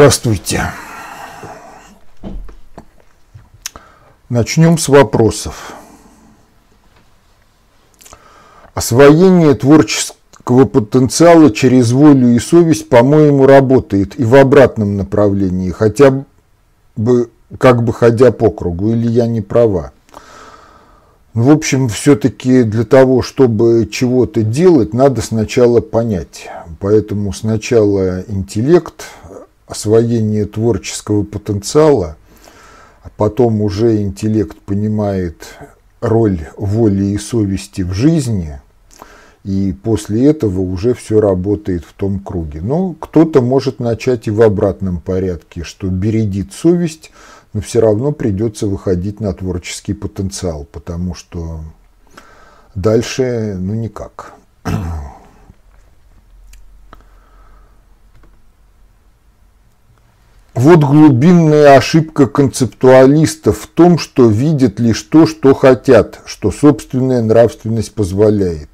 Здравствуйте. Начнем с вопросов. Освоение творческого потенциала через волю и совесть, по-моему, работает и в обратном направлении, хотя бы как бы ходя по кругу, или я не права. Ну, в общем, все-таки для того, чтобы чего-то делать, надо сначала понять. Поэтому сначала интеллект, освоение творческого потенциала, а потом уже интеллект понимает роль воли и совести в жизни, и после этого уже все работает в том круге. Но кто-то может начать и в обратном порядке, что бередит совесть, но все равно придется выходить на творческий потенциал, потому что дальше ну никак. Вот глубинная ошибка концептуалистов в том, что видят лишь то, что хотят, что собственная нравственность позволяет.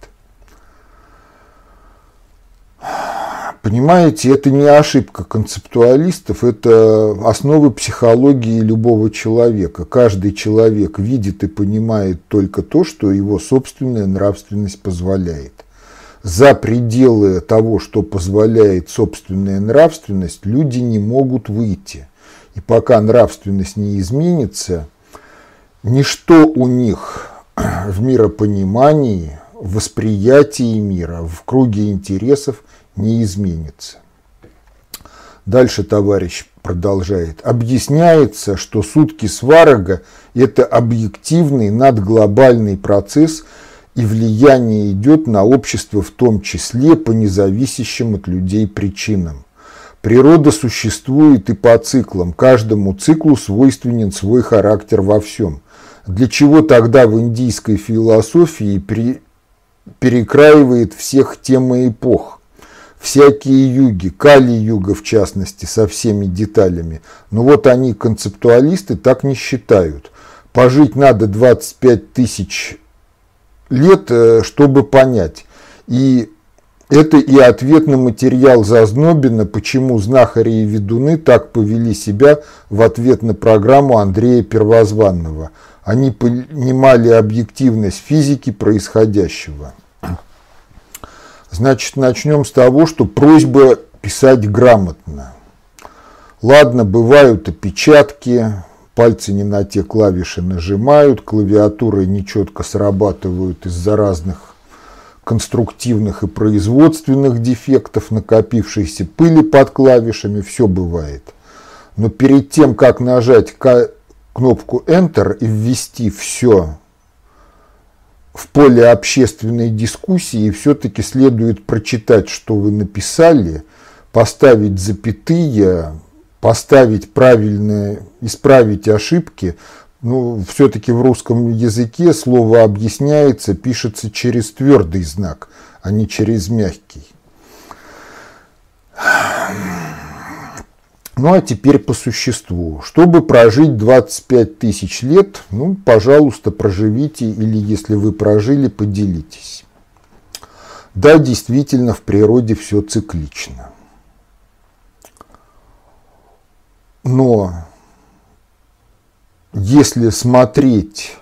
Понимаете, это не ошибка концептуалистов, это основы психологии любого человека. Каждый человек видит и понимает только то, что его собственная нравственность позволяет за пределы того, что позволяет собственная нравственность, люди не могут выйти. И пока нравственность не изменится, ничто у них в миропонимании, в восприятии мира, в круге интересов не изменится. Дальше товарищ продолжает. Объясняется, что сутки сварога – это объективный надглобальный процесс – и влияние идет на общество в том числе по независящим от людей причинам. Природа существует и по циклам, каждому циклу свойственен свой характер во всем. Для чего тогда в индийской философии при... перекраивает всех тем и эпох? Всякие юги, Кали-юга в частности, со всеми деталями. Но вот они, концептуалисты, так не считают. Пожить надо 25 тысяч лет, э, чтобы понять. И это и ответ на материал Зазнобина, почему знахари и ведуны так повели себя в ответ на программу Андрея Первозванного. Они понимали объективность физики происходящего. Значит, начнем с того, что просьба писать грамотно. Ладно, бывают опечатки, пальцы не на те клавиши нажимают, клавиатуры нечетко срабатывают из-за разных конструктивных и производственных дефектов, накопившейся пыли под клавишами, все бывает. Но перед тем, как нажать кнопку Enter и ввести все в поле общественной дискуссии, все-таки следует прочитать, что вы написали, поставить запятые, поставить правильные, исправить ошибки, ну, все-таки в русском языке слово объясняется, пишется через твердый знак, а не через мягкий. Ну а теперь по существу. Чтобы прожить 25 тысяч лет, ну, пожалуйста, проживите, или если вы прожили, поделитесь. Да, действительно, в природе все циклично. Но если смотреть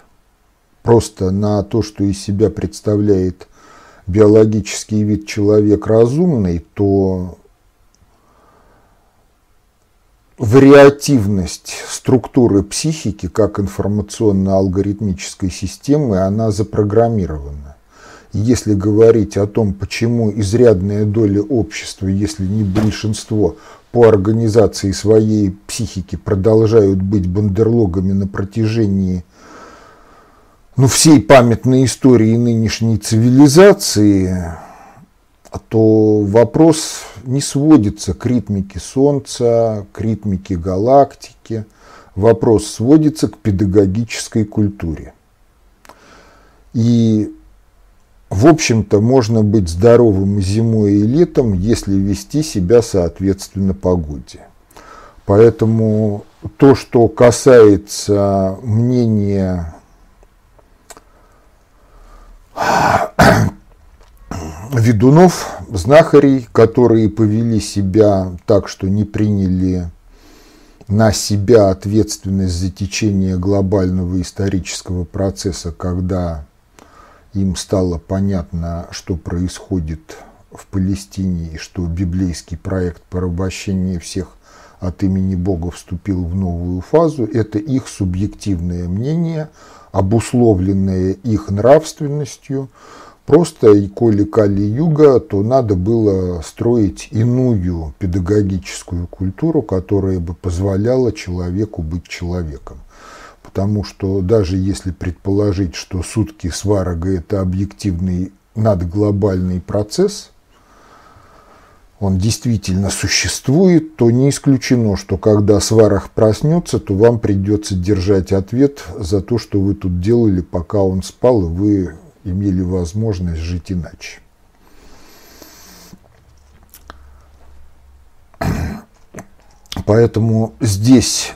просто на то, что из себя представляет биологический вид человек разумный, то вариативность структуры психики как информационно-алгоритмической системы, она запрограммирована. Если говорить о том, почему изрядная доля общества, если не большинство, по организации своей психики продолжают быть бандерлогами на протяжении ну, всей памятной истории нынешней цивилизации, то вопрос не сводится к ритмике Солнца, к ритмике галактики. Вопрос сводится к педагогической культуре. И в общем-то, можно быть здоровым зимой, и летом, если вести себя соответственно погоде. Поэтому то, что касается мнения ведунов, знахарей, которые повели себя так, что не приняли на себя ответственность за течение глобального исторического процесса, когда им стало понятно, что происходит в Палестине и что библейский проект порабощения всех от имени Бога вступил в новую фазу, это их субъективное мнение, обусловленное их нравственностью. Просто, и коли Кали-Юга, то надо было строить иную педагогическую культуру, которая бы позволяла человеку быть человеком. Потому что даже если предположить, что сутки сварога – это объективный надглобальный процесс – он действительно существует, то не исключено, что когда сварах проснется, то вам придется держать ответ за то, что вы тут делали, пока он спал, и вы имели возможность жить иначе. Поэтому здесь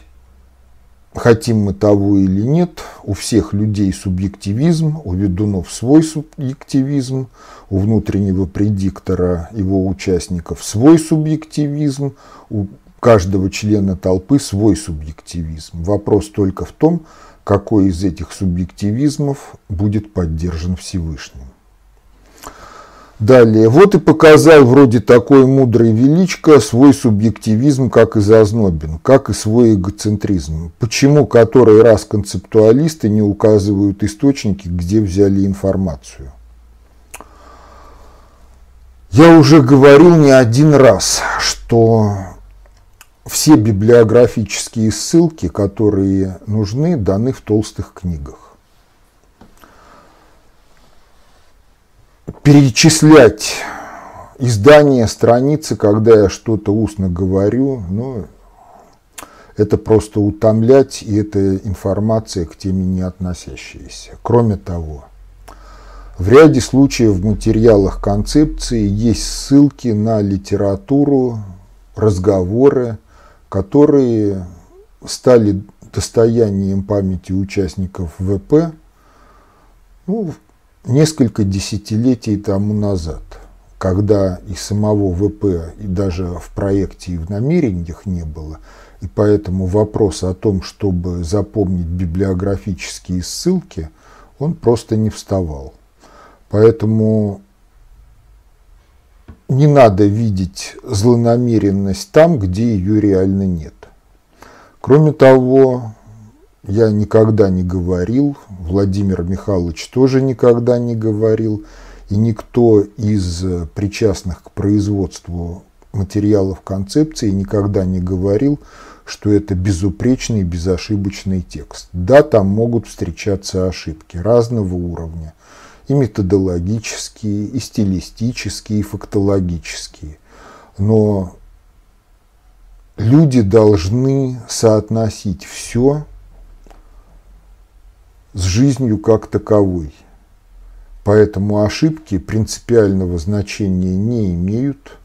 хотим мы того или нет, у всех людей субъективизм, у ведунов свой субъективизм, у внутреннего предиктора его участников свой субъективизм, у каждого члена толпы свой субъективизм. Вопрос только в том, какой из этих субъективизмов будет поддержан Всевышним. Далее. Вот и показал вроде такой мудрый величко свой субъективизм, как и Зазнобин, как и свой эгоцентризм. Почему который раз концептуалисты не указывают источники, где взяли информацию? Я уже говорил не один раз, что все библиографические ссылки, которые нужны, даны в толстых книгах. Перечислять издания, страницы, когда я что-то устно говорю, ну, это просто утомлять, и это информация к теме не относящаяся. Кроме того, в ряде случаев в материалах концепции есть ссылки на литературу, разговоры, которые стали достоянием памяти участников ВП ну, несколько десятилетий тому назад, когда и самого ВП, и даже в проекте, и в намерениях не было, и поэтому вопрос о том, чтобы запомнить библиографические ссылки, он просто не вставал. Поэтому не надо видеть злонамеренность там, где ее реально нет. Кроме того, я никогда не говорил, Владимир Михайлович тоже никогда не говорил, и никто из причастных к производству материалов концепции никогда не говорил, что это безупречный, безошибочный текст. Да, там могут встречаться ошибки разного уровня, и методологические, и стилистические, и фактологические. Но люди должны соотносить все с жизнью как таковой. Поэтому ошибки принципиального значения не имеют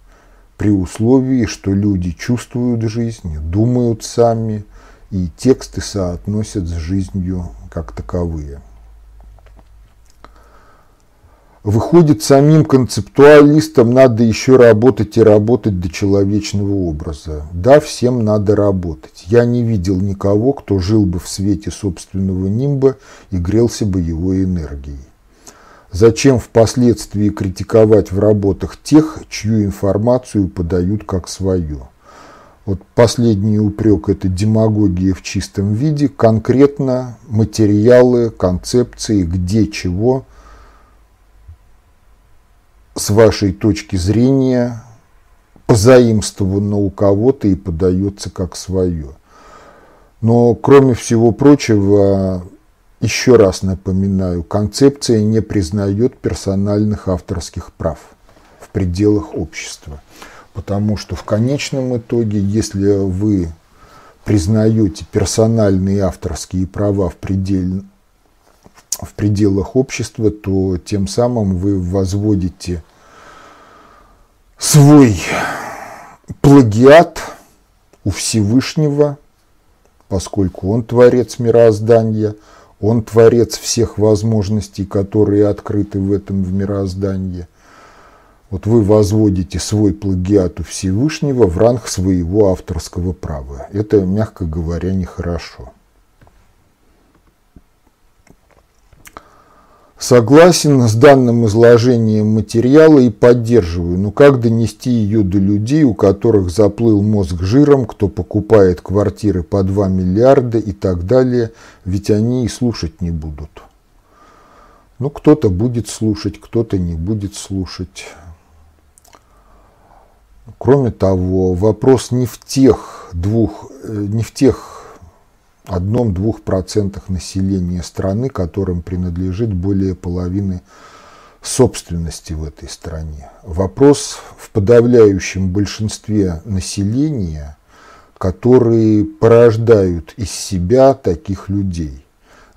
при условии, что люди чувствуют жизнь, думают сами, и тексты соотносят с жизнью как таковые. Выходит, самим концептуалистам надо еще работать и работать до человечного образа. Да, всем надо работать. Я не видел никого, кто жил бы в свете собственного нимба и грелся бы его энергией. Зачем впоследствии критиковать в работах тех, чью информацию подают как свою? Вот последний упрек – это демагогия в чистом виде, конкретно материалы, концепции, где чего – с вашей точки зрения позаимствовано у кого-то и подается как свое. Но, кроме всего прочего, еще раз напоминаю, концепция не признает персональных авторских прав в пределах общества. Потому что в конечном итоге, если вы признаете персональные авторские права в, предел, в пределах общества, то тем самым вы возводите свой плагиат у Всевышнего, поскольку он творец мироздания, он творец всех возможностей, которые открыты в этом в мироздании. Вот вы возводите свой плагиат у Всевышнего в ранг своего авторского права. Это, мягко говоря, нехорошо. Согласен с данным изложением материала и поддерживаю, но как донести ее до людей, у которых заплыл мозг жиром, кто покупает квартиры по 2 миллиарда и так далее, ведь они и слушать не будут. Ну, кто-то будет слушать, кто-то не будет слушать. Кроме того, вопрос не в тех двух, э, не в тех одном-двух процентах населения страны, которым принадлежит более половины собственности в этой стране. Вопрос в подавляющем большинстве населения, которые порождают из себя таких людей.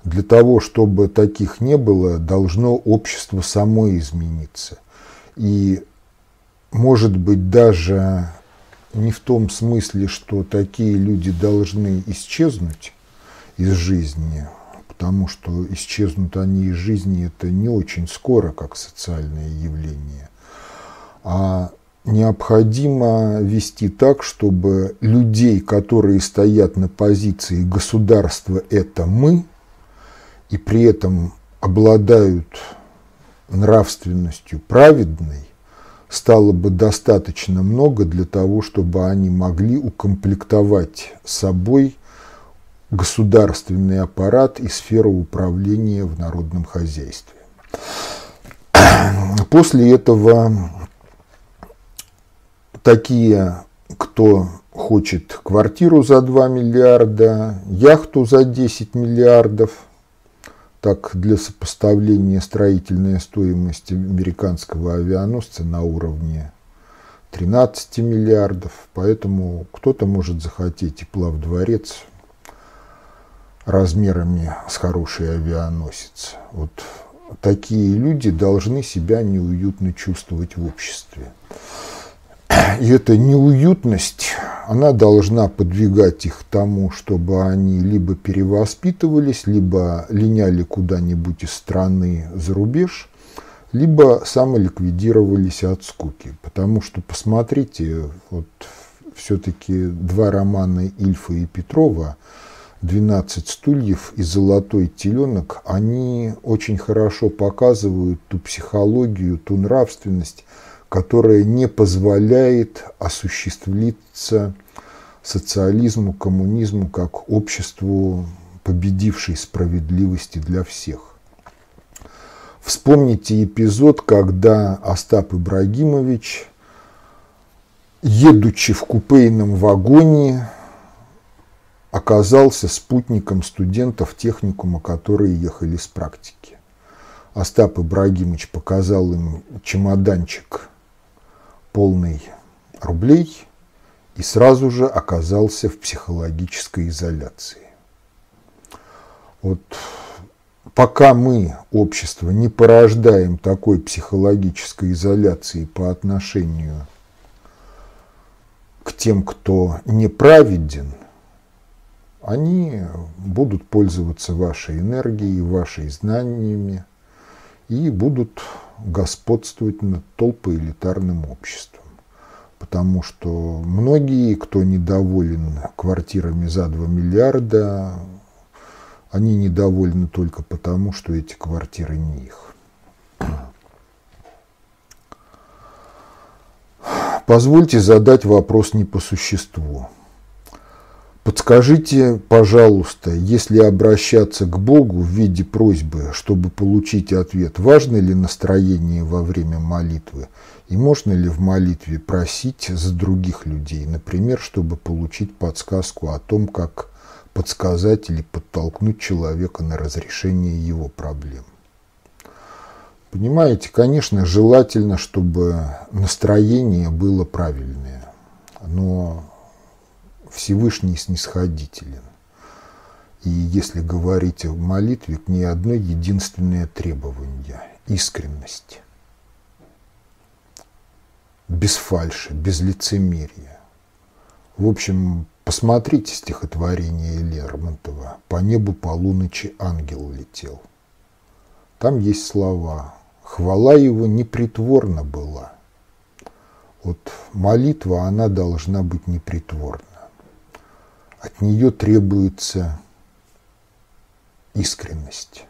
Для того, чтобы таких не было, должно общество само измениться. И может быть, даже не в том смысле, что такие люди должны исчезнуть из жизни, потому что исчезнут они из жизни это не очень скоро, как социальное явление, а необходимо вести так, чтобы людей, которые стоят на позиции государства это мы, и при этом обладают нравственностью праведной, стало бы достаточно много для того, чтобы они могли укомплектовать собой государственный аппарат и сферу управления в народном хозяйстве. После этого такие, кто хочет квартиру за 2 миллиарда, яхту за 10 миллиардов – так, для сопоставления строительная стоимость американского авианосца на уровне 13 миллиардов. Поэтому кто-то может захотеть и плав дворец размерами с хороший авианосец. Вот такие люди должны себя неуютно чувствовать в обществе. И эта неуютность, она должна подвигать их к тому, чтобы они либо перевоспитывались, либо линяли куда-нибудь из страны за рубеж, либо самоликвидировались от скуки. Потому что, посмотрите, вот все-таки два романа Ильфа и Петрова «12 стульев» и «Золотой теленок», они очень хорошо показывают ту психологию, ту нравственность, которая не позволяет осуществиться социализму, коммунизму как обществу победившей справедливости для всех. Вспомните эпизод, когда Остап Ибрагимович, едучи в купейном вагоне, оказался спутником студентов техникума, которые ехали с практики. Остап Ибрагимович показал им чемоданчик полный рублей и сразу же оказался в психологической изоляции. Вот пока мы, общество, не порождаем такой психологической изоляции по отношению к тем, кто неправеден, они будут пользоваться вашей энергией, вашими знаниями и будут господствовать над толпоэлитарным обществом. Потому что многие, кто недоволен квартирами за 2 миллиарда, они недовольны только потому, что эти квартиры не их. Позвольте задать вопрос не по существу. Подскажите, пожалуйста, если обращаться к Богу в виде просьбы, чтобы получить ответ, важно ли настроение во время молитвы? И можно ли в молитве просить за других людей, например, чтобы получить подсказку о том, как подсказать или подтолкнуть человека на разрешение его проблем? Понимаете, конечно, желательно, чтобы настроение было правильное, но Всевышний снисходителен. И если говорить о молитве, к ней одно единственное требование – искренность. Без фальши, без лицемерия. В общем, посмотрите стихотворение Лермонтова «По небу полуночи ангел летел». Там есть слова «Хвала его непритворна была, Вот молитва, она должна быть непритворна. От нее требуется искренность.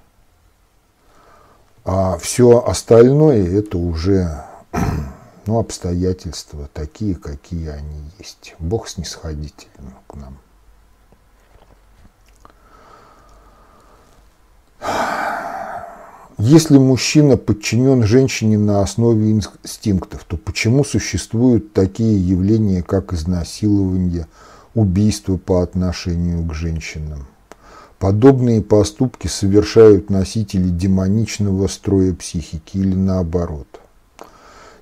А все остальное это уже ну, обстоятельства такие, какие они есть. Бог снисходителен к нам. Если мужчина подчинен женщине на основе инстинктов, то почему существуют такие явления, как изнасилование, убийство по отношению к женщинам? Подобные поступки совершают носители демоничного строя психики или наоборот.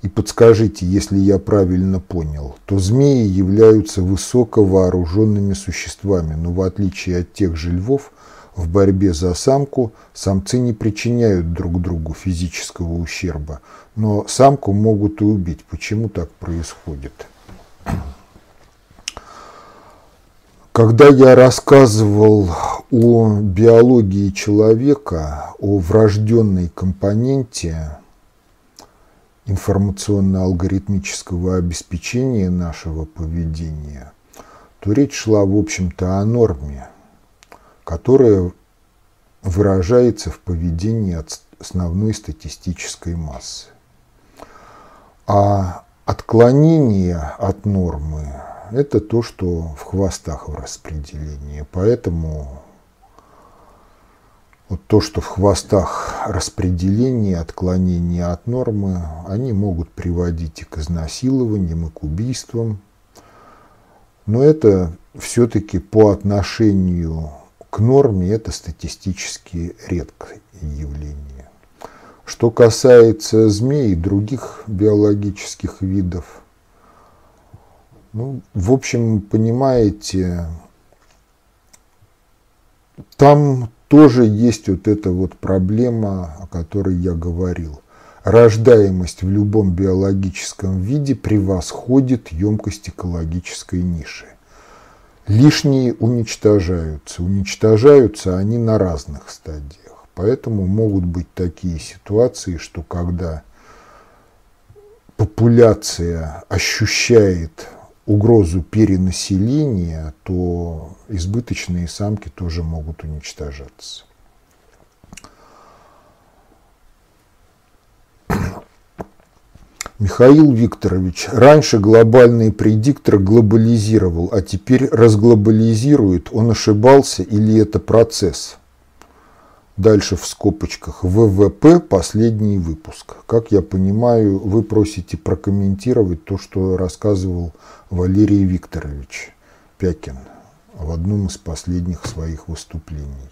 И подскажите, если я правильно понял, то змеи являются высоковооруженными существами, но в отличие от тех же львов – в борьбе за самку самцы не причиняют друг другу физического ущерба, но самку могут и убить. Почему так происходит? Когда я рассказывал о биологии человека, о врожденной компоненте информационно-алгоритмического обеспечения нашего поведения, то речь шла, в общем-то, о норме – которое выражается в поведении основной статистической массы. А отклонение от нормы – это то, что в хвостах в распределении. Поэтому вот то, что в хвостах распределения, отклонения от нормы, они могут приводить и к изнасилованиям, и к убийствам. Но это все-таки по отношению к норме это статистически редкое явление. Что касается змей и других биологических видов, ну, в общем, понимаете, там тоже есть вот эта вот проблема, о которой я говорил. Рождаемость в любом биологическом виде превосходит емкость экологической ниши лишние уничтожаются. Уничтожаются они на разных стадиях. Поэтому могут быть такие ситуации, что когда популяция ощущает угрозу перенаселения, то избыточные самки тоже могут уничтожаться. Михаил Викторович, раньше глобальный предиктор глобализировал, а теперь разглобализирует. Он ошибался или это процесс? Дальше в скобочках ВВП последний выпуск. Как я понимаю, вы просите прокомментировать то, что рассказывал Валерий Викторович Пякин в одном из последних своих выступлений.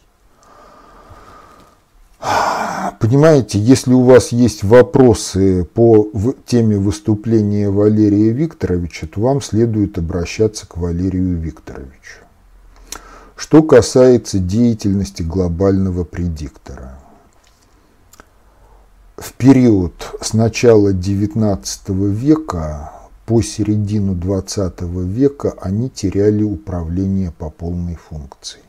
Понимаете, если у вас есть вопросы по теме выступления Валерия Викторовича, то вам следует обращаться к Валерию Викторовичу. Что касается деятельности глобального предиктора. В период с начала XIX века по середину XX века они теряли управление по полной функции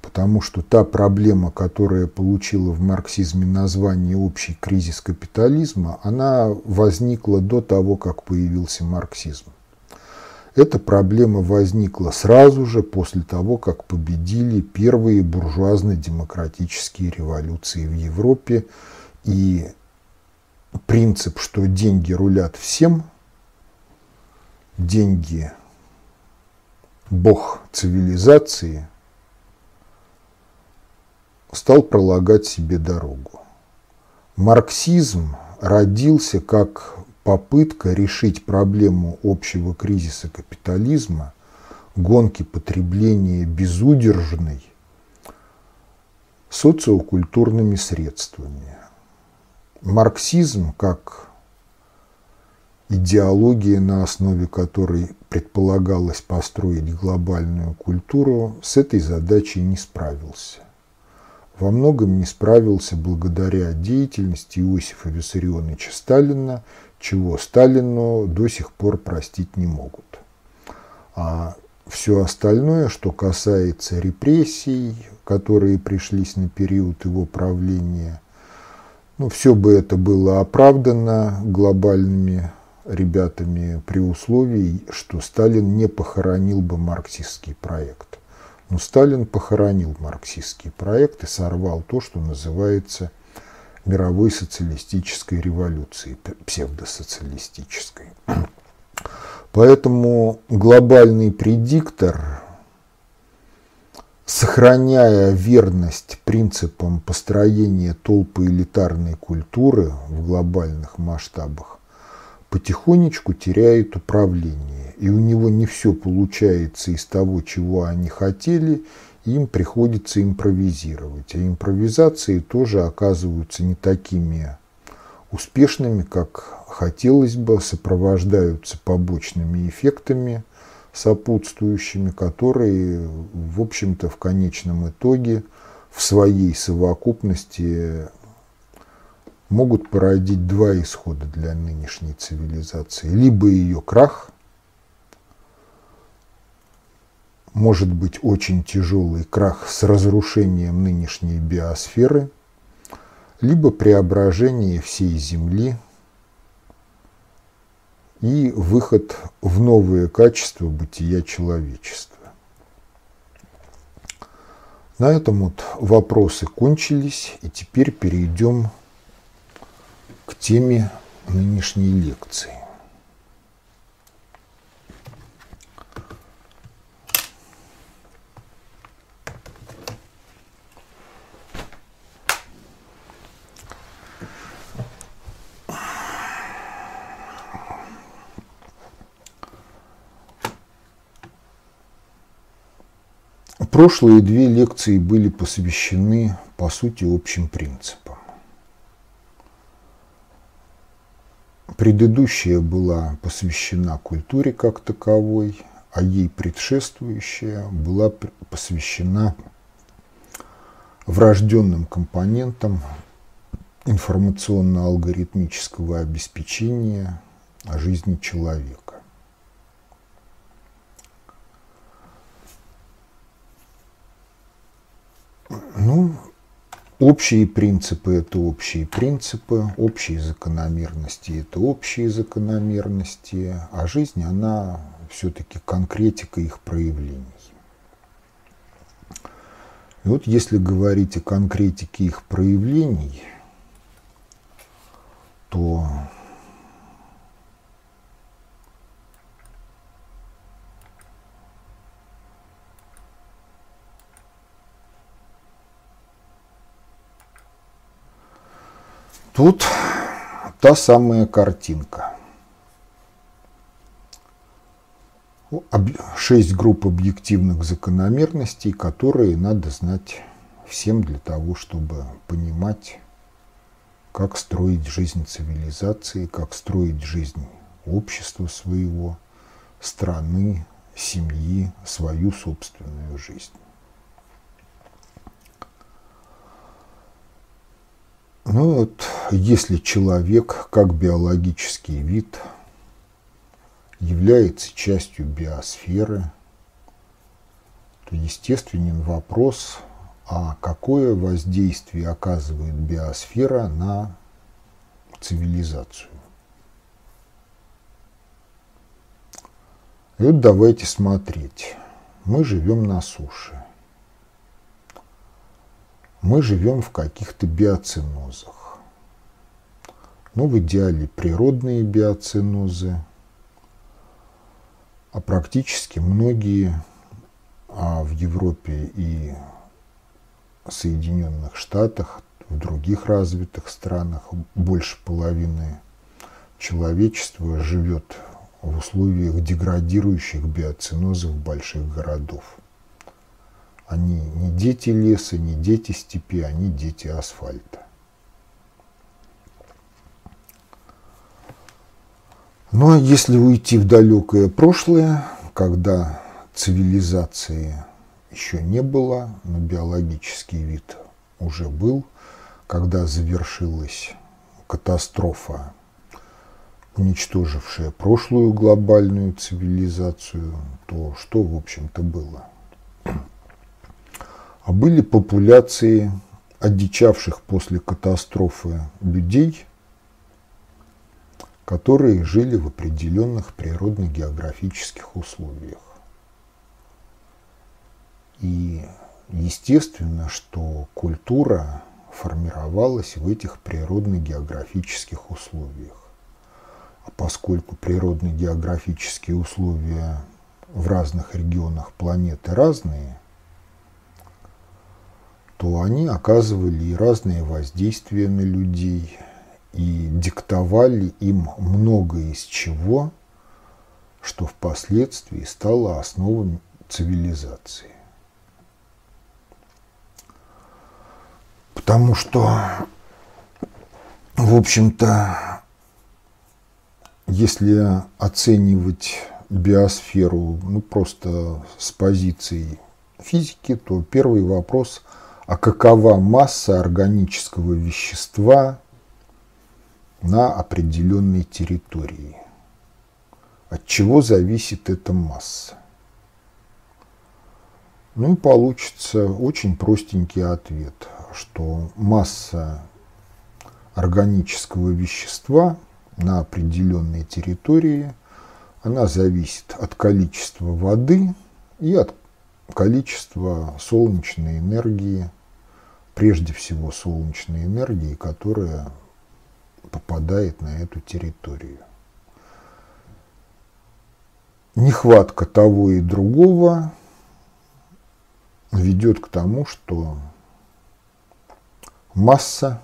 потому что та проблема, которая получила в марксизме название «общий кризис капитализма», она возникла до того, как появился марксизм. Эта проблема возникла сразу же после того, как победили первые буржуазно-демократические революции в Европе, и принцип, что деньги рулят всем, деньги – бог цивилизации – стал пролагать себе дорогу. Марксизм родился как попытка решить проблему общего кризиса капитализма, гонки потребления безудержной, социокультурными средствами. Марксизм как идеология, на основе которой предполагалось построить глобальную культуру, с этой задачей не справился во многом не справился благодаря деятельности Иосифа Виссарионовича Сталина, чего Сталину до сих пор простить не могут. А все остальное, что касается репрессий, которые пришлись на период его правления, ну, все бы это было оправдано глобальными ребятами при условии, что Сталин не похоронил бы марксистский проект. Но Сталин похоронил марксистский проект и сорвал то, что называется мировой социалистической революцией, псевдосоциалистической. Поэтому глобальный предиктор, сохраняя верность принципам построения толпы элитарной культуры в глобальных масштабах, потихонечку теряет управление. И у него не все получается из того, чего они хотели, им приходится импровизировать. А импровизации тоже оказываются не такими успешными, как хотелось бы, сопровождаются побочными эффектами сопутствующими, которые, в общем-то, в конечном итоге в своей совокупности могут породить два исхода для нынешней цивилизации. Либо ее крах, может быть очень тяжелый крах с разрушением нынешней биосферы, либо преображение всей Земли и выход в новые качества бытия человечества. На этом вот вопросы кончились, и теперь перейдем к теме нынешней лекции. Прошлые две лекции были посвящены, по сути, общим принципам. Предыдущая была посвящена культуре как таковой, а ей предшествующая была посвящена врожденным компонентам информационно-алгоритмического обеспечения жизни человека. Ну, Общие принципы – это общие принципы, общие закономерности – это общие закономерности, а жизнь, она все-таки конкретика их проявлений. И вот если говорить о конкретике их проявлений, то Тут та самая картинка. Шесть групп объективных закономерностей, которые надо знать всем для того, чтобы понимать, как строить жизнь цивилизации, как строить жизнь общества своего, страны, семьи, свою собственную жизнь. Ну вот, если человек как биологический вид является частью биосферы, то естественен вопрос, а какое воздействие оказывает биосфера на цивилизацию. И вот давайте смотреть. Мы живем на суше мы живем в каких-то биоцинозах. Ну, в идеале природные биоцинозы, а практически многие а в Европе и Соединенных Штатах, в других развитых странах больше половины человечества живет в условиях деградирующих биоцинозов больших городов. Они не дети леса, не дети степи, они дети асфальта. Ну а если уйти в далекое прошлое, когда цивилизации еще не было, но биологический вид уже был, когда завершилась катастрофа, уничтожившая прошлую глобальную цивилизацию, то что, в общем-то, было? А были популяции одичавших после катастрофы людей, которые жили в определенных природно-географических условиях. И естественно, что культура формировалась в этих природно-географических условиях. А поскольку природно-географические условия в разных регионах планеты разные, то они оказывали разные воздействия на людей, и диктовали им многое из чего, что впоследствии стало основой цивилизации. Потому что, в общем-то, если оценивать биосферу ну, просто с позиции физики, то первый вопрос, а какова масса органического вещества на определенной территории? От чего зависит эта масса? Ну получится очень простенький ответ, что масса органического вещества на определенной территории, она зависит от количества воды и от количества солнечной энергии, прежде всего солнечной энергии, которая попадает на эту территорию. Нехватка того и другого ведет к тому, что масса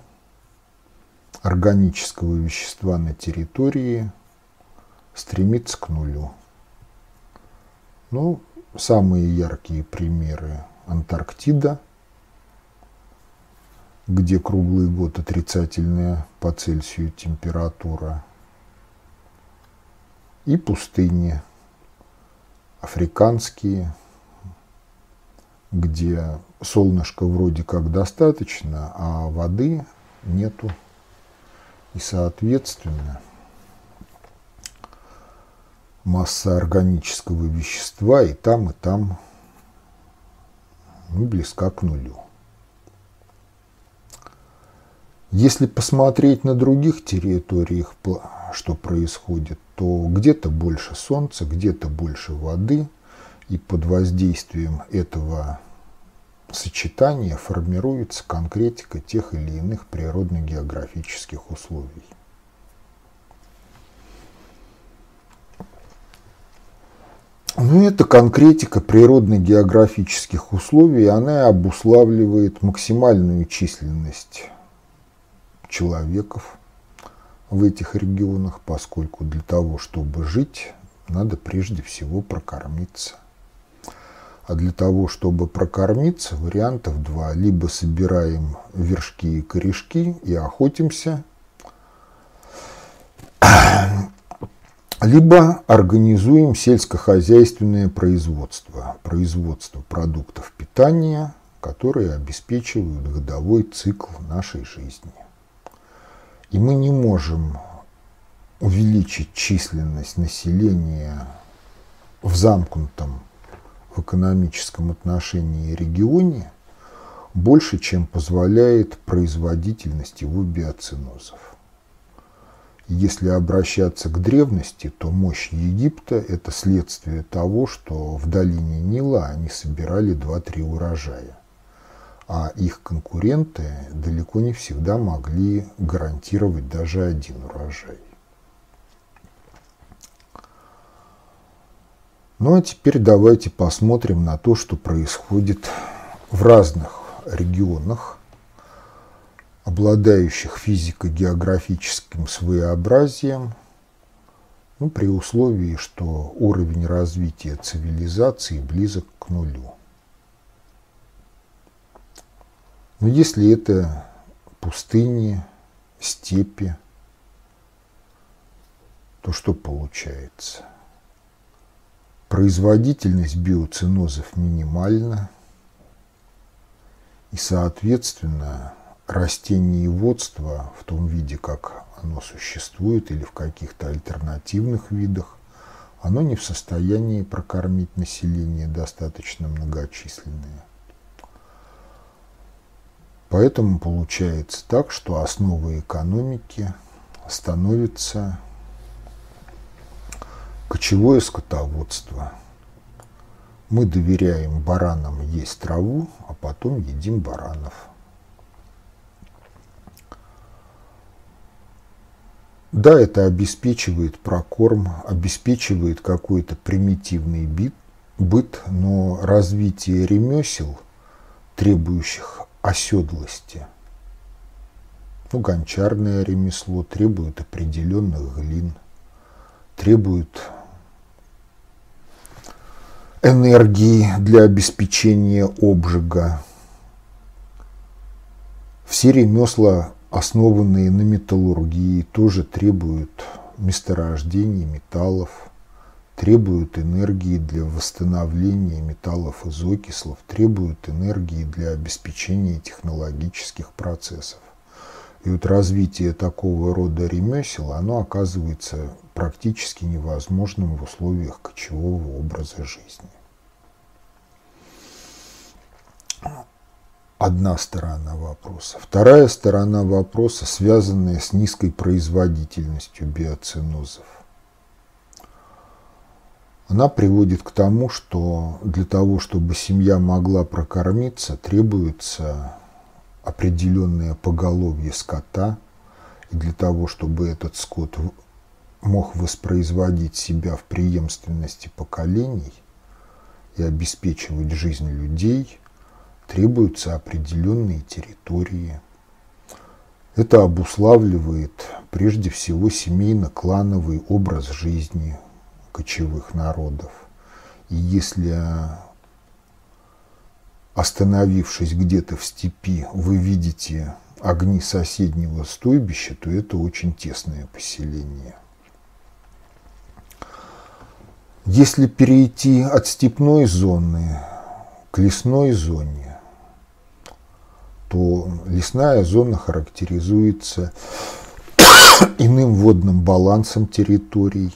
органического вещества на территории стремится к нулю. Ну, самые яркие примеры Антарктида, где круглый год отрицательная по Цельсию температура, и пустыни африканские, где солнышка вроде как достаточно, а воды нету. И, соответственно, масса органического вещества и там, и там ну, близка к нулю. Если посмотреть на других территориях, что происходит, то где-то больше солнца, где-то больше воды, и под воздействием этого сочетания формируется конкретика тех или иных природно-географических условий. Ну, это конкретика природно-географических условий, она обуславливает максимальную численность человеков в этих регионах, поскольку для того, чтобы жить, надо прежде всего прокормиться. А для того, чтобы прокормиться, вариантов два. Либо собираем вершки и корешки и охотимся, либо организуем сельскохозяйственное производство, производство продуктов питания, которые обеспечивают годовой цикл нашей жизни. И мы не можем увеличить численность населения в замкнутом в экономическом отношении регионе больше, чем позволяет производительность его биоцинозов. Если обращаться к древности, то мощь Египта – это следствие того, что в долине Нила они собирали 2-3 урожая, а их конкуренты далеко не всегда могли гарантировать даже один урожай. Ну а теперь давайте посмотрим на то, что происходит в разных регионах, обладающих физико-географическим своеобразием, ну, при условии, что уровень развития цивилизации близок к нулю. Но если это пустыни, степи, то что получается? производительность биоцинозов минимальна, и, соответственно, растениеводство в том виде, как оно существует, или в каких-то альтернативных видах, оно не в состоянии прокормить население достаточно многочисленное. Поэтому получается так, что основой экономики становится Кочевое скотоводство. Мы доверяем баранам есть траву, а потом едим баранов. Да, это обеспечивает прокорм, обеспечивает какой-то примитивный бит, быт, но развитие ремесел, требующих оседлости, ну, гончарное ремесло требует определенных глин, требует энергии для обеспечения обжига. Все ремесла, основанные на металлургии, тоже требуют месторождения металлов, требуют энергии для восстановления металлов из окислов, требуют энергии для обеспечения технологических процессов. И вот развитие такого рода ремесел, оно оказывается практически невозможным в условиях кочевого образа жизни. Одна сторона вопроса. Вторая сторона вопроса, связанная с низкой производительностью биоцинозов. Она приводит к тому, что для того, чтобы семья могла прокормиться, требуется определенное поголовье скота, и для того, чтобы этот скот мог воспроизводить себя в преемственности поколений и обеспечивать жизнь людей, требуются определенные территории. Это обуславливает прежде всего семейно-клановый образ жизни кочевых народов. И если остановившись где-то в степи, вы видите огни соседнего стойбища, то это очень тесное поселение. Если перейти от степной зоны к лесной зоне, то лесная зона характеризуется иным водным балансом территорий,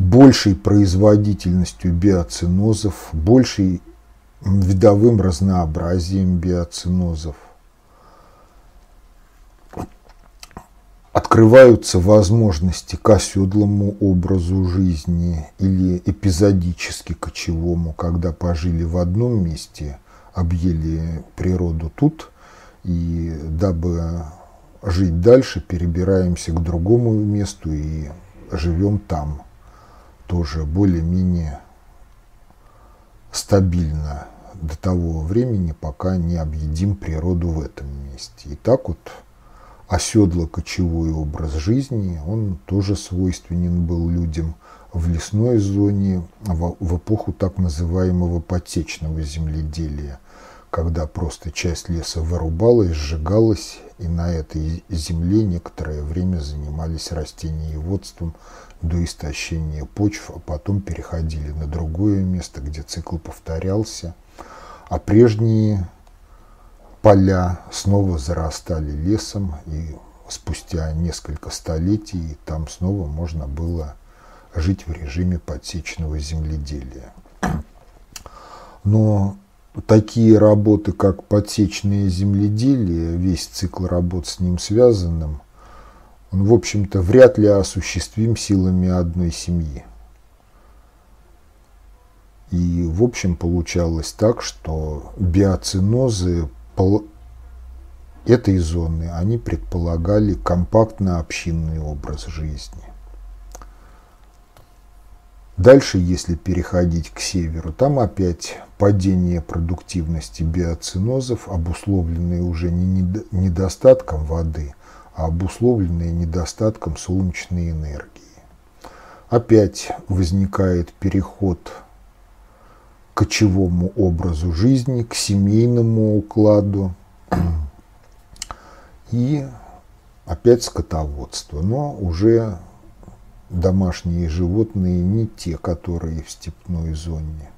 большей производительностью биоцинозов, большей видовым разнообразием биоцинозов. Открываются возможности к оседлому образу жизни или эпизодически кочевому, когда пожили в одном месте, объели природу тут, и дабы жить дальше, перебираемся к другому месту и живем там, тоже более-менее стабильно до того времени, пока не объедим природу в этом месте. И так вот оседло-кочевой образ жизни, он тоже свойственен был людям в лесной зоне в эпоху так называемого потечного земледелия, когда просто часть леса вырубалась, сжигалась, и на этой земле некоторое время занимались растениеводством до истощения почв, а потом переходили на другое место, где цикл повторялся, а прежние поля снова зарастали лесом, и спустя несколько столетий там снова можно было жить в режиме подсечного земледелия. Но такие работы, как подсечное земледелие, весь цикл работ с ним связанным – он, в общем-то, вряд ли осуществим силами одной семьи. И, в общем, получалось так, что биоцинозы этой зоны, они предполагали компактно-общинный образ жизни. Дальше, если переходить к северу, там опять падение продуктивности биоцинозов, обусловленное уже не недостатком воды – обусловленные недостатком солнечной энергии. Опять возникает переход к кочевому образу жизни, к семейному укладу и опять скотоводство, но уже домашние животные не те, которые в степной зоне,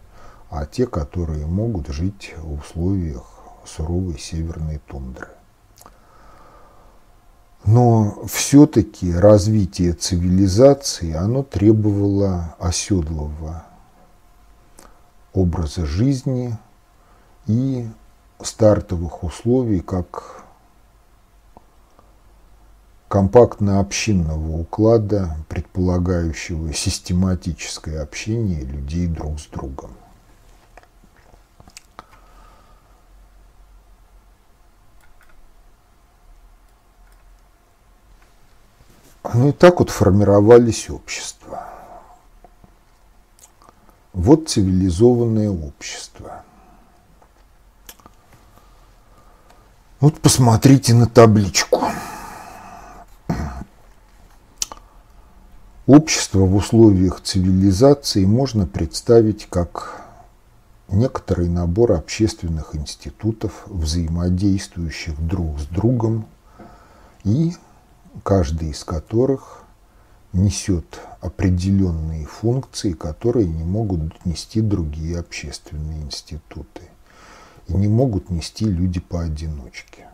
а те, которые могут жить в условиях суровой северной тундры. Но все-таки развитие цивилизации, оно требовало оседлого образа жизни и стартовых условий, как компактно-общинного уклада, предполагающего систематическое общение людей друг с другом. Ну и так вот формировались общества. Вот цивилизованное общество. Вот посмотрите на табличку. Общество в условиях цивилизации можно представить как некоторый набор общественных институтов, взаимодействующих друг с другом и каждый из которых несет определенные функции, которые не могут нести другие общественные институты и не могут нести люди поодиночке.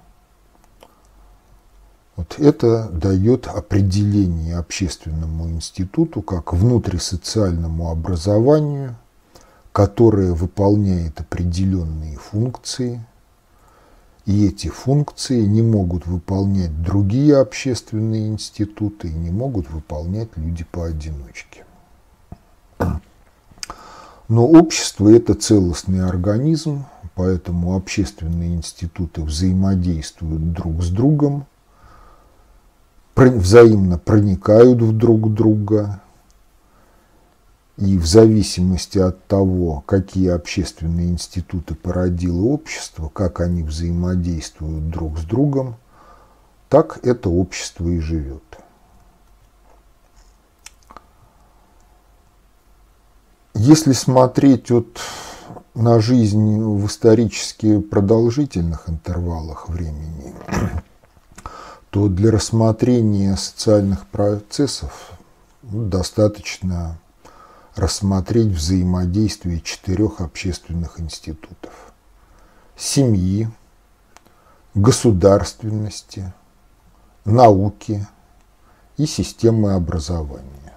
Вот это дает определение общественному институту как внутрисоциальному образованию, которое выполняет определенные функции – и эти функции не могут выполнять другие общественные институты и не могут выполнять люди поодиночке. Но общество – это целостный организм, поэтому общественные институты взаимодействуют друг с другом, взаимно проникают в друг друга, и в зависимости от того, какие общественные институты породило общество, как они взаимодействуют друг с другом, так это общество и живет. Если смотреть вот на жизнь в исторически продолжительных интервалах времени, то для рассмотрения социальных процессов достаточно рассмотреть взаимодействие четырех общественных институтов. Семьи, государственности, науки и системы образования.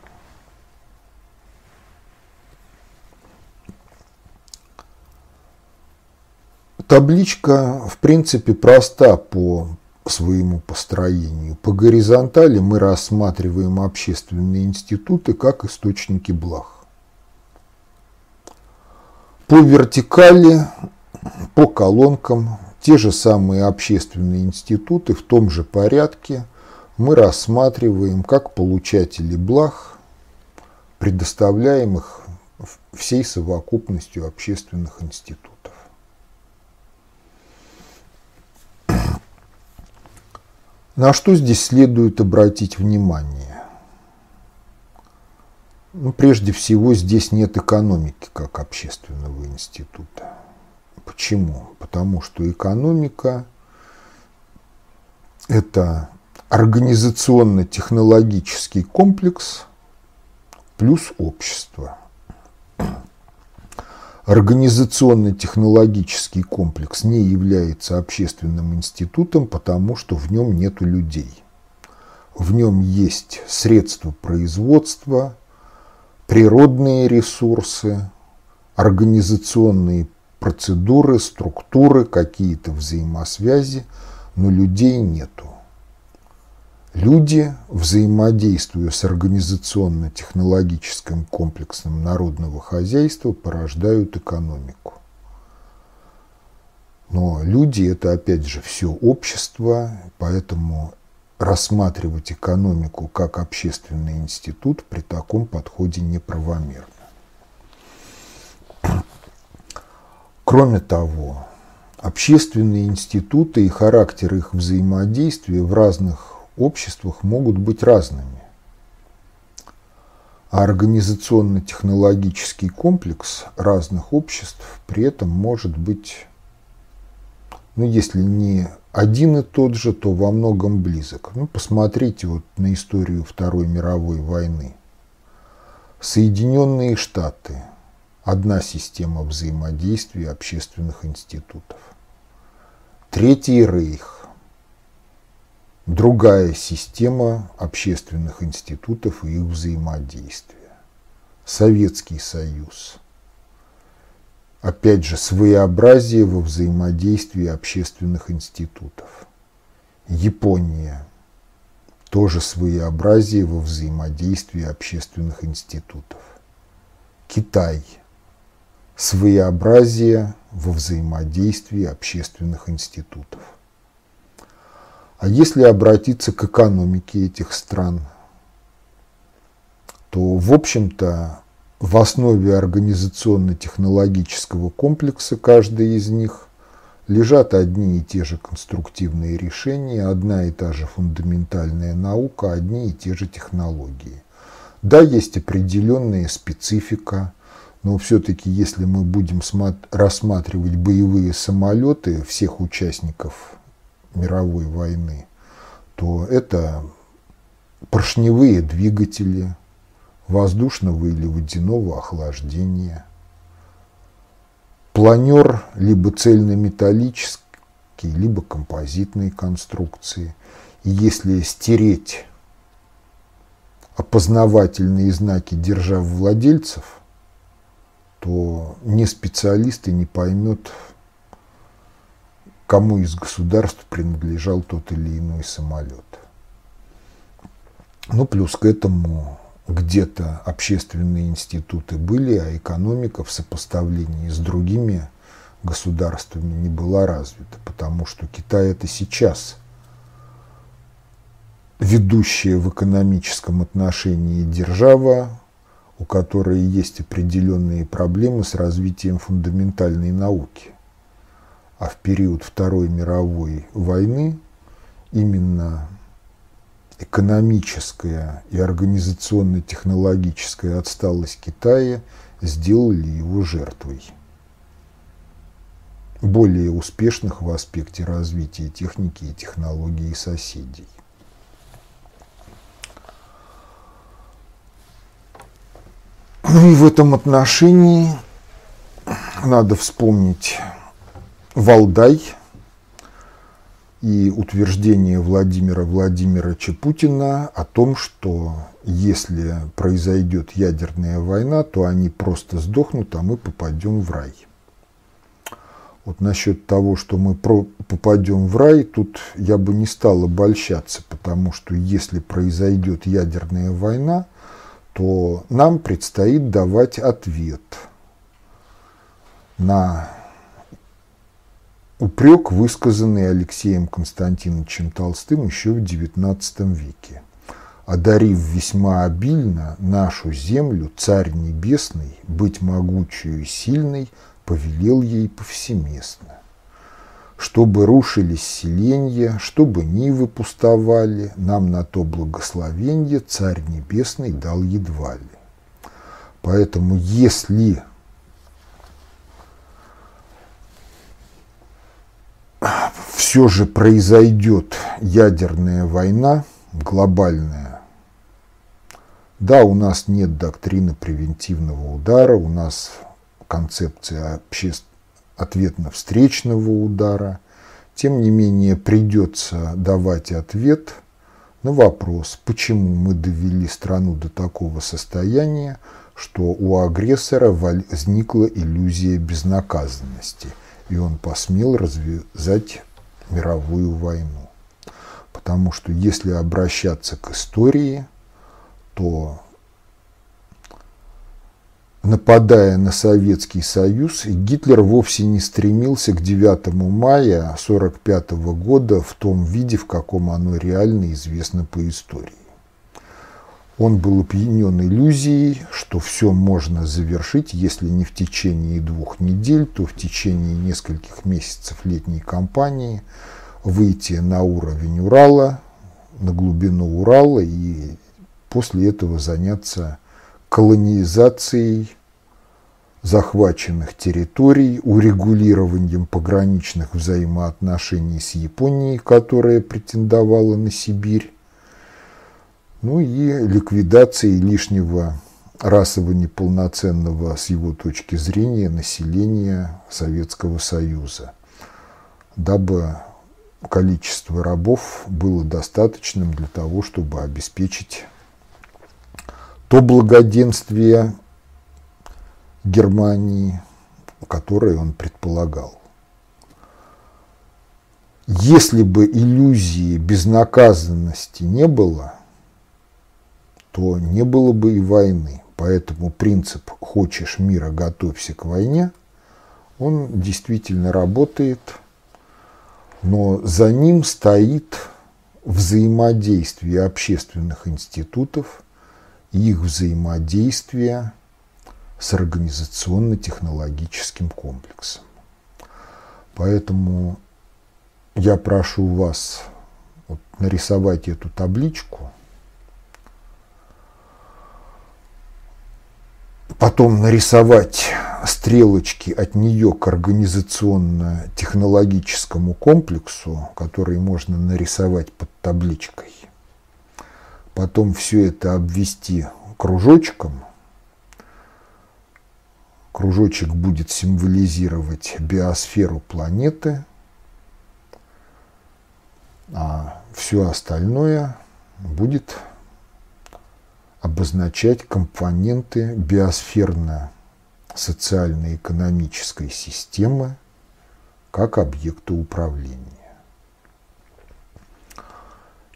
Табличка, в принципе, проста по своему построению. По горизонтали мы рассматриваем общественные институты как источники благ. По вертикали, по колонкам, те же самые общественные институты в том же порядке мы рассматриваем как получатели благ, предоставляемых всей совокупностью общественных институтов. На что здесь следует обратить внимание? Ну, прежде всего, здесь нет экономики как общественного института. Почему? Потому что экономика – это организационно-технологический комплекс плюс общество. Организационно-технологический комплекс не является общественным институтом, потому что в нем нет людей. В нем есть средства производства, природные ресурсы, организационные процедуры, структуры, какие-то взаимосвязи, но людей нету. Люди, взаимодействуя с организационно-технологическим комплексом народного хозяйства, порождают экономику. Но люди – это, опять же, все общество, поэтому рассматривать экономику как общественный институт при таком подходе неправомерно. Кроме того, общественные институты и характер их взаимодействия в разных обществах могут быть разными. А организационно-технологический комплекс разных обществ при этом может быть, ну если не один и тот же, то во многом близок. Ну, посмотрите вот на историю Второй мировой войны. Соединенные Штаты – одна система взаимодействия общественных институтов. Третий Рейх – другая система общественных институтов и их взаимодействия. Советский Союз – опять же, своеобразие во взаимодействии общественных институтов. Япония тоже своеобразие во взаимодействии общественных институтов. Китай – своеобразие во взаимодействии общественных институтов. А если обратиться к экономике этих стран, то, в общем-то, в основе организационно-технологического комплекса каждой из них лежат одни и те же конструктивные решения, одна и та же фундаментальная наука, одни и те же технологии. Да, есть определенная специфика, но все-таки если мы будем рассматривать боевые самолеты всех участников мировой войны, то это поршневые двигатели воздушного или водяного охлаждения, планер либо цельнометаллический, либо композитные конструкции. И если стереть опознавательные знаки держав владельцев, то ни специалист и не поймет, кому из государств принадлежал тот или иной самолет. Ну, плюс к этому где-то общественные институты были, а экономика в сопоставлении с другими государствами не была развита, потому что Китай это сейчас ведущая в экономическом отношении держава, у которой есть определенные проблемы с развитием фундаментальной науки. А в период Второй мировой войны именно экономическая и организационно-технологическая отсталость Китая сделали его жертвой более успешных в аспекте развития техники и технологий соседей. Ну и в этом отношении надо вспомнить Валдай и утверждение Владимира Владимировича Путина о том, что если произойдет ядерная война, то они просто сдохнут, а мы попадем в рай. Вот насчет того, что мы попадем в рай, тут я бы не стал обольщаться, потому что если произойдет ядерная война, то нам предстоит давать ответ на упрек, высказанный Алексеем Константиновичем Толстым еще в XIX веке. Одарив весьма обильно нашу землю, Царь Небесный, быть могучую и сильной, повелел ей повсеместно. Чтобы рушились селенья, чтобы нивы пустовали, нам на то благословенье Царь Небесный дал едва ли. Поэтому если все же произойдет ядерная война, глобальная, да, у нас нет доктрины превентивного удара, у нас концепция обществ... ответно-встречного удара. Тем не менее, придется давать ответ на вопрос, почему мы довели страну до такого состояния, что у агрессора возникла иллюзия безнаказанности, и он посмел развязать мировую войну. Потому что если обращаться к истории, то нападая на Советский Союз, Гитлер вовсе не стремился к 9 мая 1945 года в том виде, в каком оно реально известно по истории. Он был опьянен иллюзией, что все можно завершить, если не в течение двух недель, то в течение нескольких месяцев летней кампании выйти на уровень Урала, на глубину Урала и после этого заняться колонизацией захваченных территорий, урегулированием пограничных взаимоотношений с Японией, которая претендовала на Сибирь, ну и ликвидацией лишнего расово неполноценного с его точки зрения населения Советского Союза, дабы количество рабов было достаточным для того, чтобы обеспечить то благоденствие Германии, которое он предполагал. Если бы иллюзии безнаказанности не было, то не было бы и войны. Поэтому принцип «хочешь мира, готовься к войне» он действительно работает, но за ним стоит взаимодействие общественных институтов и их взаимодействие с организационно-технологическим комплексом. Поэтому я прошу вас вот, нарисовать эту табличку, потом нарисовать стрелочки от нее к организационно-технологическому комплексу, который можно нарисовать под табличкой, потом все это обвести кружочком. Кружочек будет символизировать биосферу планеты, а все остальное будет обозначать компоненты биосферно-социально-экономической системы как объекта управления.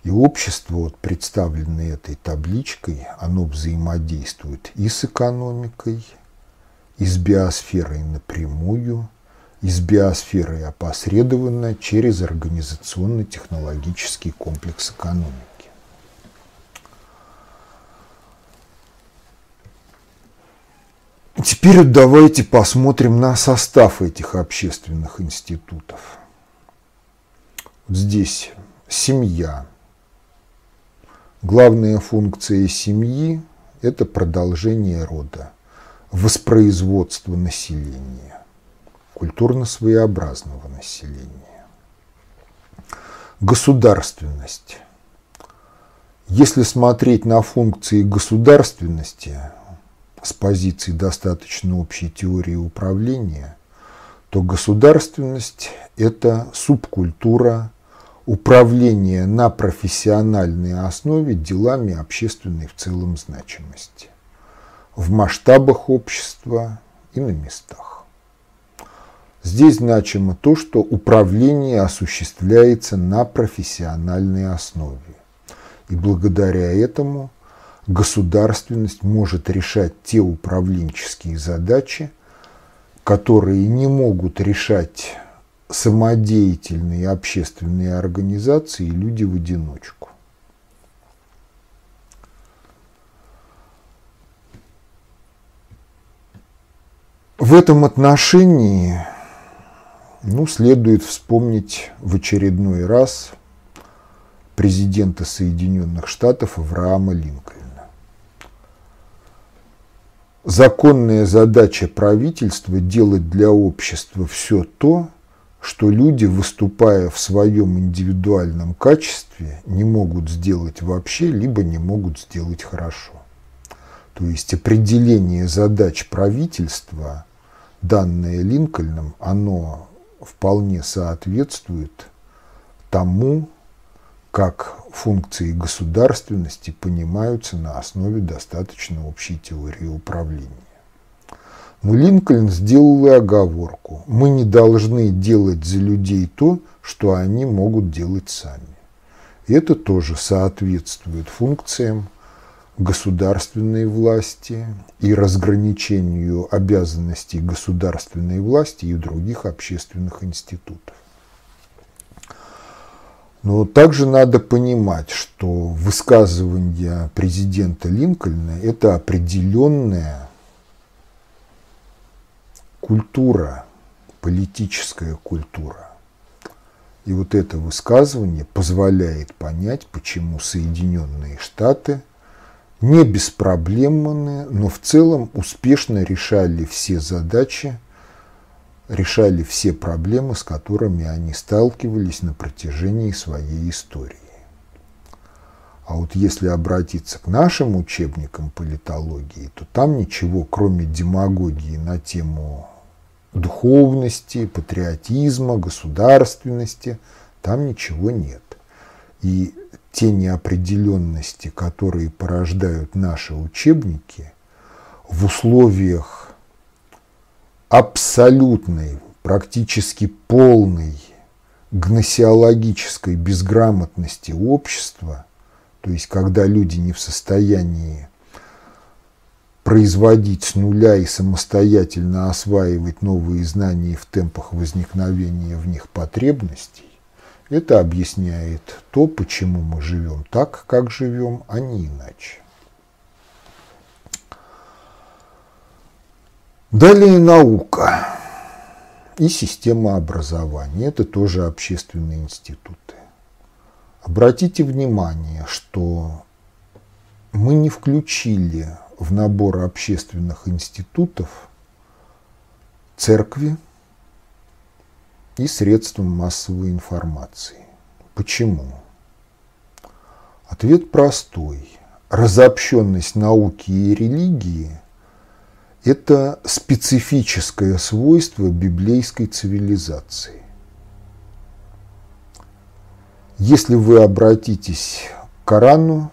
И общество, вот, представленное этой табличкой, оно взаимодействует и с экономикой, и с биосферой напрямую, и с биосферой опосредованно через организационно-технологический комплекс экономики. Теперь давайте посмотрим на состав этих общественных институтов. Вот здесь семья. Главная функция семьи – это продолжение рода, воспроизводство населения, культурно-своеобразного населения. Государственность. Если смотреть на функции государственности, с позиции достаточно общей теории управления, то государственность – это субкультура управления на профессиональной основе делами общественной в целом значимости, в масштабах общества и на местах. Здесь значимо то, что управление осуществляется на профессиональной основе. И благодаря этому государственность может решать те управленческие задачи, которые не могут решать самодеятельные общественные организации и люди в одиночку. В этом отношении ну, следует вспомнить в очередной раз президента Соединенных Штатов Авраама Линкольна. Законная задача правительства – делать для общества все то, что люди, выступая в своем индивидуальном качестве, не могут сделать вообще, либо не могут сделать хорошо. То есть определение задач правительства, данное Линкольном, оно вполне соответствует тому, как функции государственности понимаются на основе достаточно общей теории управления. Но Линкольн сделал и оговорку. Мы не должны делать за людей то, что они могут делать сами. И это тоже соответствует функциям государственной власти и разграничению обязанностей государственной власти и других общественных институтов. Но также надо понимать, что высказывание президента Линкольна – это определенная культура, политическая культура. И вот это высказывание позволяет понять, почему Соединенные Штаты не беспроблемные, но в целом успешно решали все задачи решали все проблемы, с которыми они сталкивались на протяжении своей истории. А вот если обратиться к нашим учебникам политологии, то там ничего, кроме демагогии на тему духовности, патриотизма, государственности, там ничего нет. И те неопределенности, которые порождают наши учебники, в условиях абсолютной, практически полной гносеологической безграмотности общества, то есть когда люди не в состоянии производить с нуля и самостоятельно осваивать новые знания в темпах возникновения в них потребностей, это объясняет то, почему мы живем так, как живем, а не иначе. Далее наука и система образования. Это тоже общественные институты. Обратите внимание, что мы не включили в набор общественных институтов церкви и средства массовой информации. Почему? Ответ простой. Разобщенность науки и религии – это специфическое свойство библейской цивилизации. Если вы обратитесь к Корану,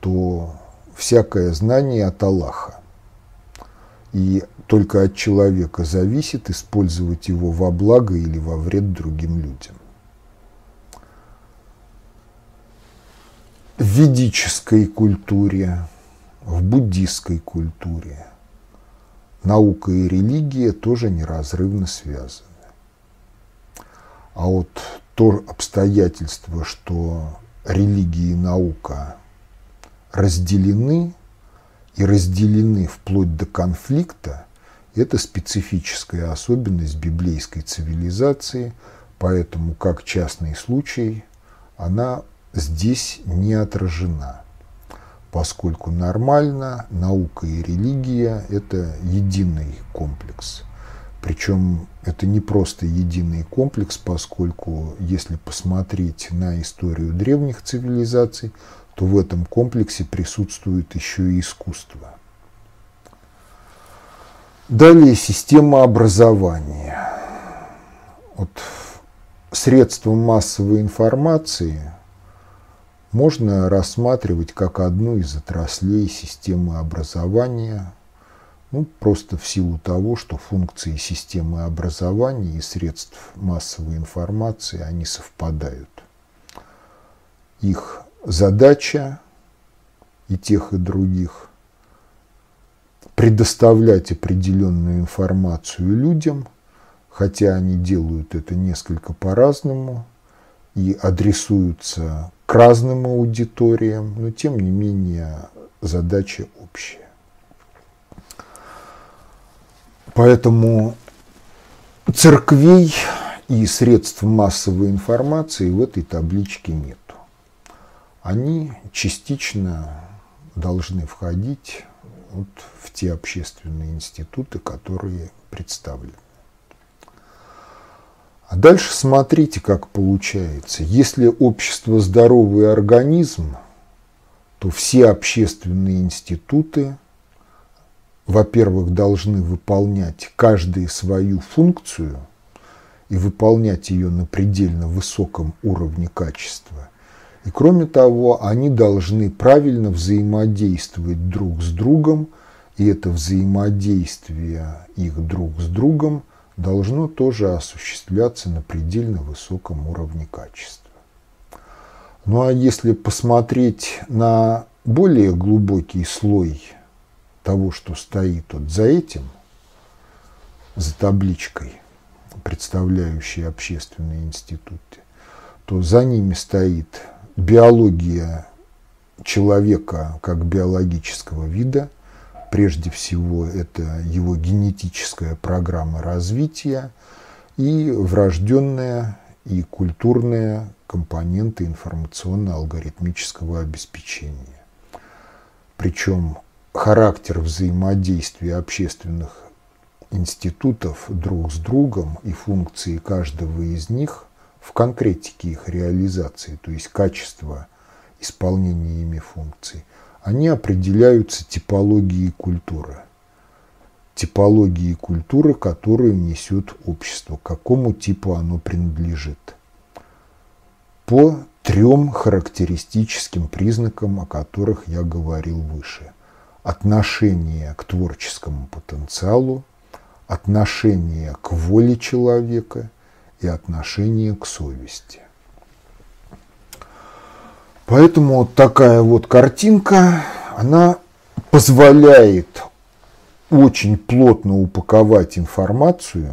то всякое знание от Аллаха. И только от человека зависит использовать его во благо или во вред другим людям. В ведической культуре, в буддийской культуре наука и религия тоже неразрывно связаны. А вот то обстоятельство, что религия и наука разделены и разделены вплоть до конфликта, это специфическая особенность библейской цивилизации, поэтому как частный случай она здесь не отражена, поскольку нормально наука и религия – это единый комплекс. Причем это не просто единый комплекс, поскольку если посмотреть на историю древних цивилизаций, то в этом комплексе присутствует еще и искусство. Далее система образования. Вот средства массовой информации можно рассматривать как одну из отраслей системы образования, ну, просто в силу того, что функции системы образования и средств массовой информации, они совпадают. Их задача и тех, и других предоставлять определенную информацию людям, хотя они делают это несколько по-разному и адресуются к разным аудиториям, но тем не менее задача общая. Поэтому церквей и средств массовой информации в этой табличке нет они частично должны входить вот в те общественные институты, которые представлены. А дальше смотрите, как получается. Если общество здоровый организм, то все общественные институты, во-первых, должны выполнять каждый свою функцию и выполнять ее на предельно высоком уровне качества – и кроме того, они должны правильно взаимодействовать друг с другом, и это взаимодействие их друг с другом должно тоже осуществляться на предельно высоком уровне качества. Ну а если посмотреть на более глубокий слой того, что стоит вот за этим, за табличкой, представляющей общественные институты, то за ними стоит биология человека как биологического вида. Прежде всего, это его генетическая программа развития и врожденная и культурная компоненты информационно-алгоритмического обеспечения. Причем характер взаимодействия общественных институтов друг с другом и функции каждого из них в конкретике их реализации, то есть качество исполнения ими функций, они определяются типологией культуры. Типологией культуры, которую несет общество, какому типу оно принадлежит. По трем характеристическим признакам, о которых я говорил выше. Отношение к творческому потенциалу, отношение к воле человека и отношение к совести. Поэтому такая вот картинка, она позволяет очень плотно упаковать информацию,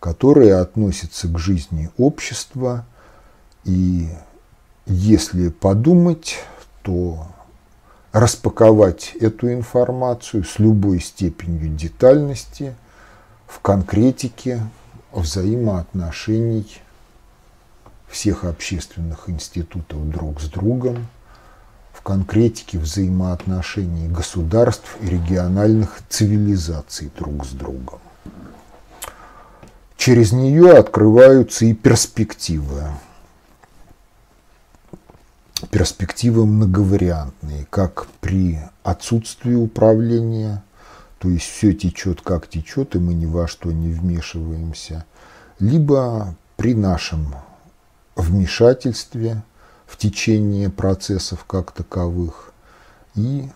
которая относится к жизни общества. И если подумать, то распаковать эту информацию с любой степенью детальности в конкретике взаимоотношений всех общественных институтов друг с другом, в конкретике взаимоотношений государств и региональных цивилизаций друг с другом. Через нее открываются и перспективы. Перспективы многовариантные, как при отсутствии управления, то есть все течет как течет, и мы ни во что не вмешиваемся, либо при нашем вмешательстве в течение процессов как таковых и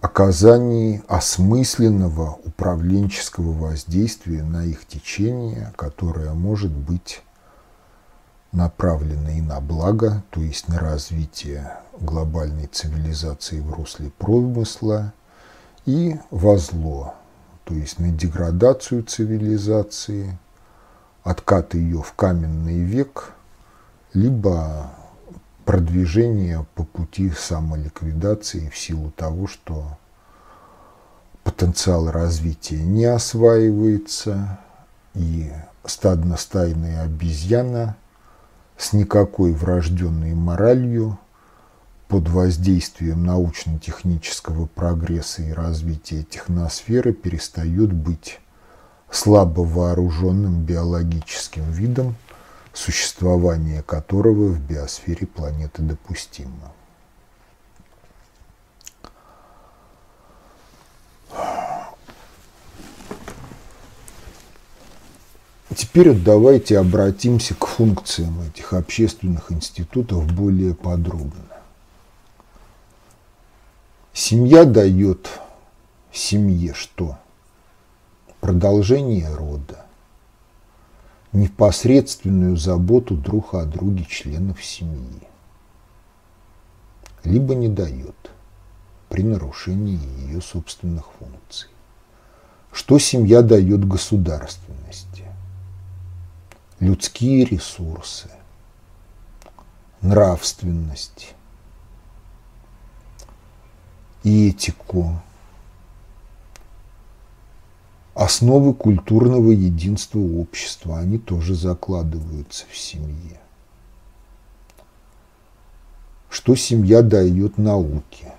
оказании осмысленного управленческого воздействия на их течение, которое может быть направлено и на благо, то есть на развитие глобальной цивилизации в русле промысла, и во зло, то есть на деградацию цивилизации – откат ее в каменный век, либо продвижение по пути самоликвидации в силу того, что потенциал развития не осваивается, и стадно-стайная обезьяна с никакой врожденной моралью под воздействием научно-технического прогресса и развития техносферы перестает быть слабо вооруженным биологическим видом, существование которого в биосфере планеты допустимо. Теперь давайте обратимся к функциям этих общественных институтов более подробно. Семья дает семье что? Продолжение рода, непосредственную заботу друг о друге членов семьи, либо не дает при нарушении ее собственных функций. Что семья дает государственности? Людские ресурсы, нравственность, этику, Основы культурного единства общества, они тоже закладываются в семье. Что семья дает науке?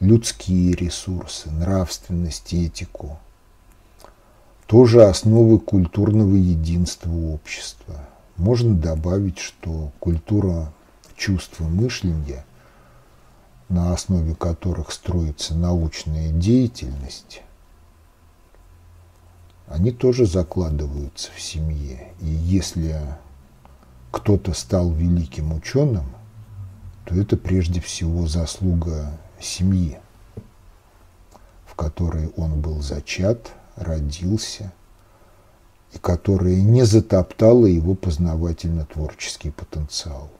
Людские ресурсы, нравственность, этику. Тоже основы культурного единства общества. Можно добавить, что культура чувства мышления, на основе которых строится научная деятельность, они тоже закладываются в семье. И если кто-то стал великим ученым, то это прежде всего заслуга семьи, в которой он был зачат, родился, и которая не затоптала его познавательно-творческий потенциал.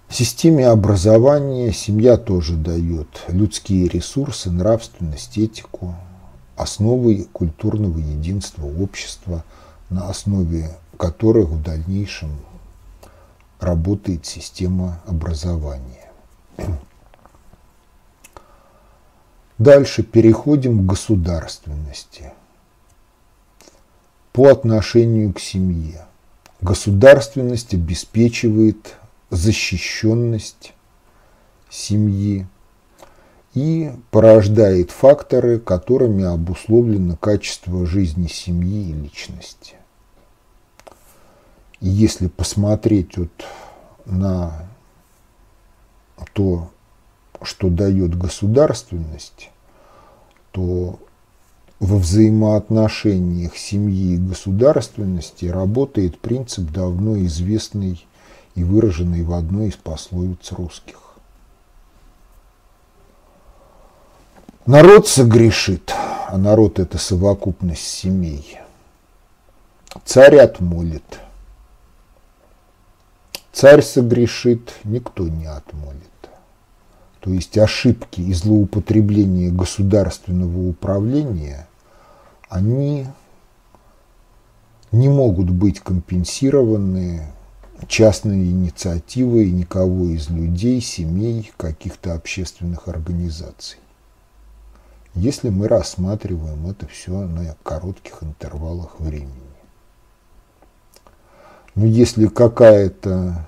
В системе образования семья тоже дает людские ресурсы, нравственность, этику, основы культурного единства общества, на основе которых в дальнейшем работает система образования. Дальше переходим к государственности. По отношению к семье. Государственность обеспечивает защищенность семьи и порождает факторы, которыми обусловлено качество жизни семьи и личности. И если посмотреть вот на то, что дает государственность, то во взаимоотношениях семьи и государственности работает принцип давно известный и выраженный в одной из пословиц русских. Народ согрешит, а народ это совокупность семей. Царь отмолит. Царь согрешит, никто не отмолит. То есть ошибки и злоупотребления государственного управления, они не могут быть компенсированы частной инициативой никого из людей, семей, каких-то общественных организаций. Если мы рассматриваем это все на коротких интервалах времени. Но если какая-то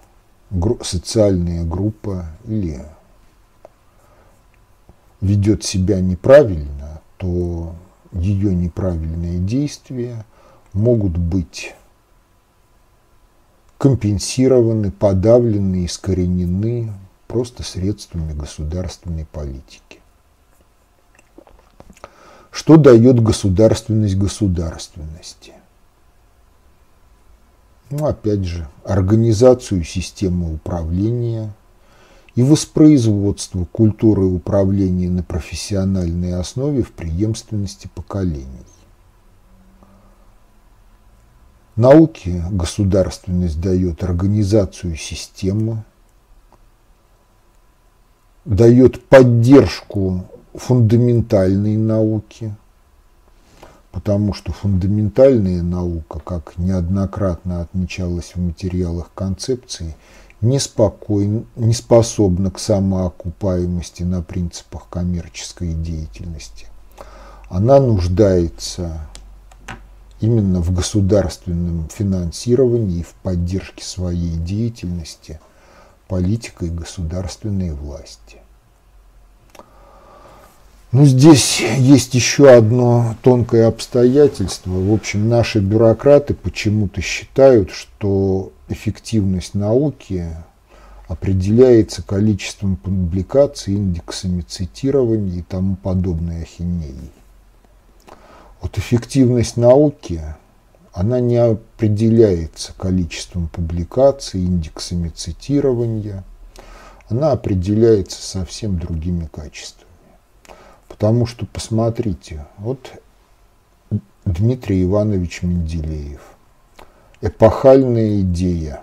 социальная группа или ведет себя неправильно, то ее неправильные действия могут быть компенсированы, подавлены, искоренены просто средствами государственной политики. Что дает государственность государственности? Ну, опять же, организацию системы управления и воспроизводство культуры управления на профессиональной основе в преемственности поколений. Науке государственность дает организацию системы, дает поддержку фундаментальной науки, потому что фундаментальная наука, как неоднократно отмечалось в материалах концепции, неспокойна, не способна к самоокупаемости на принципах коммерческой деятельности. Она нуждается именно в государственном финансировании и в поддержке своей деятельности политикой государственной власти. Ну, здесь есть еще одно тонкое обстоятельство. В общем, наши бюрократы почему-то считают, что эффективность науки определяется количеством публикаций, индексами цитирования и тому подобной ахинеей. Вот эффективность науки, она не определяется количеством публикаций, индексами цитирования, она определяется совсем другими качествами. Потому что, посмотрите, вот Дмитрий Иванович Менделеев, эпохальная идея,